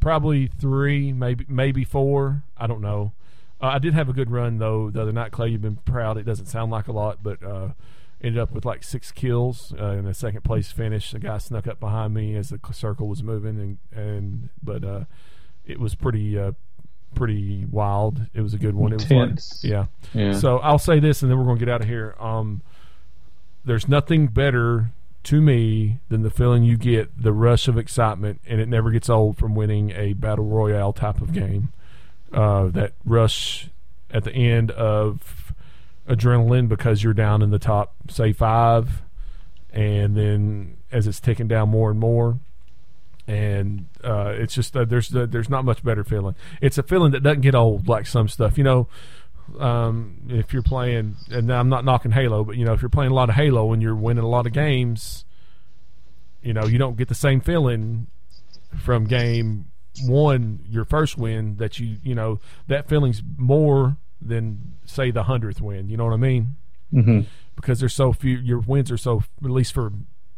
probably three, maybe maybe four. I don't know. Uh, I did have a good run though the other night. Clay, you've been proud. It doesn't sound like a lot, but uh, ended up with like six kills uh, in a second place finish. The guy snuck up behind me as the circle was moving, and and but uh, it was pretty uh, pretty wild. It was a good one. It was Intense. like, yeah. Yeah. So I'll say this, and then we're going to get out of here. Um, there's nothing better to me than the feeling you get, the rush of excitement, and it never gets old from winning a battle royale type of game. Uh, that rush at the end of adrenaline because you're down in the top, say five, and then as it's ticking down more and more, and uh, it's just uh, there's there's not much better feeling. It's a feeling that doesn't get old like some stuff. You know, um, if you're playing, and I'm not knocking Halo, but you know, if you're playing a lot of Halo and you're winning a lot of games, you know, you don't get the same feeling from game one, your first win, that you, you know, that feeling's more than say the hundredth win. You know what I mean? hmm Because there's so few, your wins are so, at least for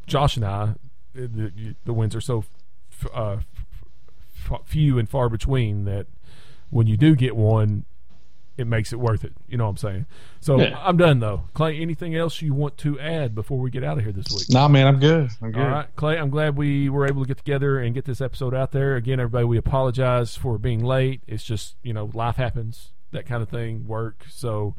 Josh and I, the, the wins are so f- uh, f- few and far between that when you do get one, it makes it worth it. You know what I'm saying? So Yeah. I'm done though. Clay, anything else you want to add before we get out of here this week? Nah, man, I'm good. I'm good. All right, Clay, I'm glad we were able to get together and get this episode out there. Again, everybody, we apologize for being late. It's just, you know, life happens, that kind of thing, work. So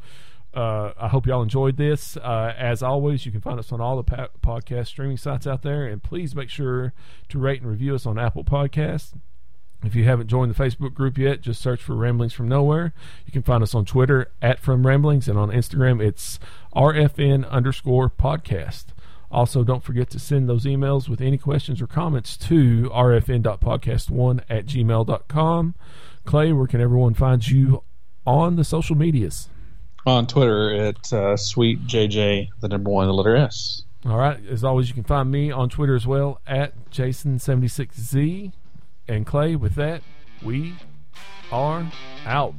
uh, I hope y'all enjoyed this. Uh, as always, you can find us on all the pa- podcast streaming sites out there. And please make sure to rate and review us on Apple Podcasts. If you haven't joined the Facebook group yet, just search for Ramblings from Nowhere. You can find us on Twitter at From Ramblings, and on Instagram it's RFN underscore podcast. Also, don't forget to send those emails with any questions or comments to rfn.podcast1 at gmail.com. Clay, where can everyone find you on the social medias? On Twitter, at uh, sweet JJ, the number one, the letter S. All right. As always, you can find me on Twitter as well at Jason76Z. And Clay, with that, we are out.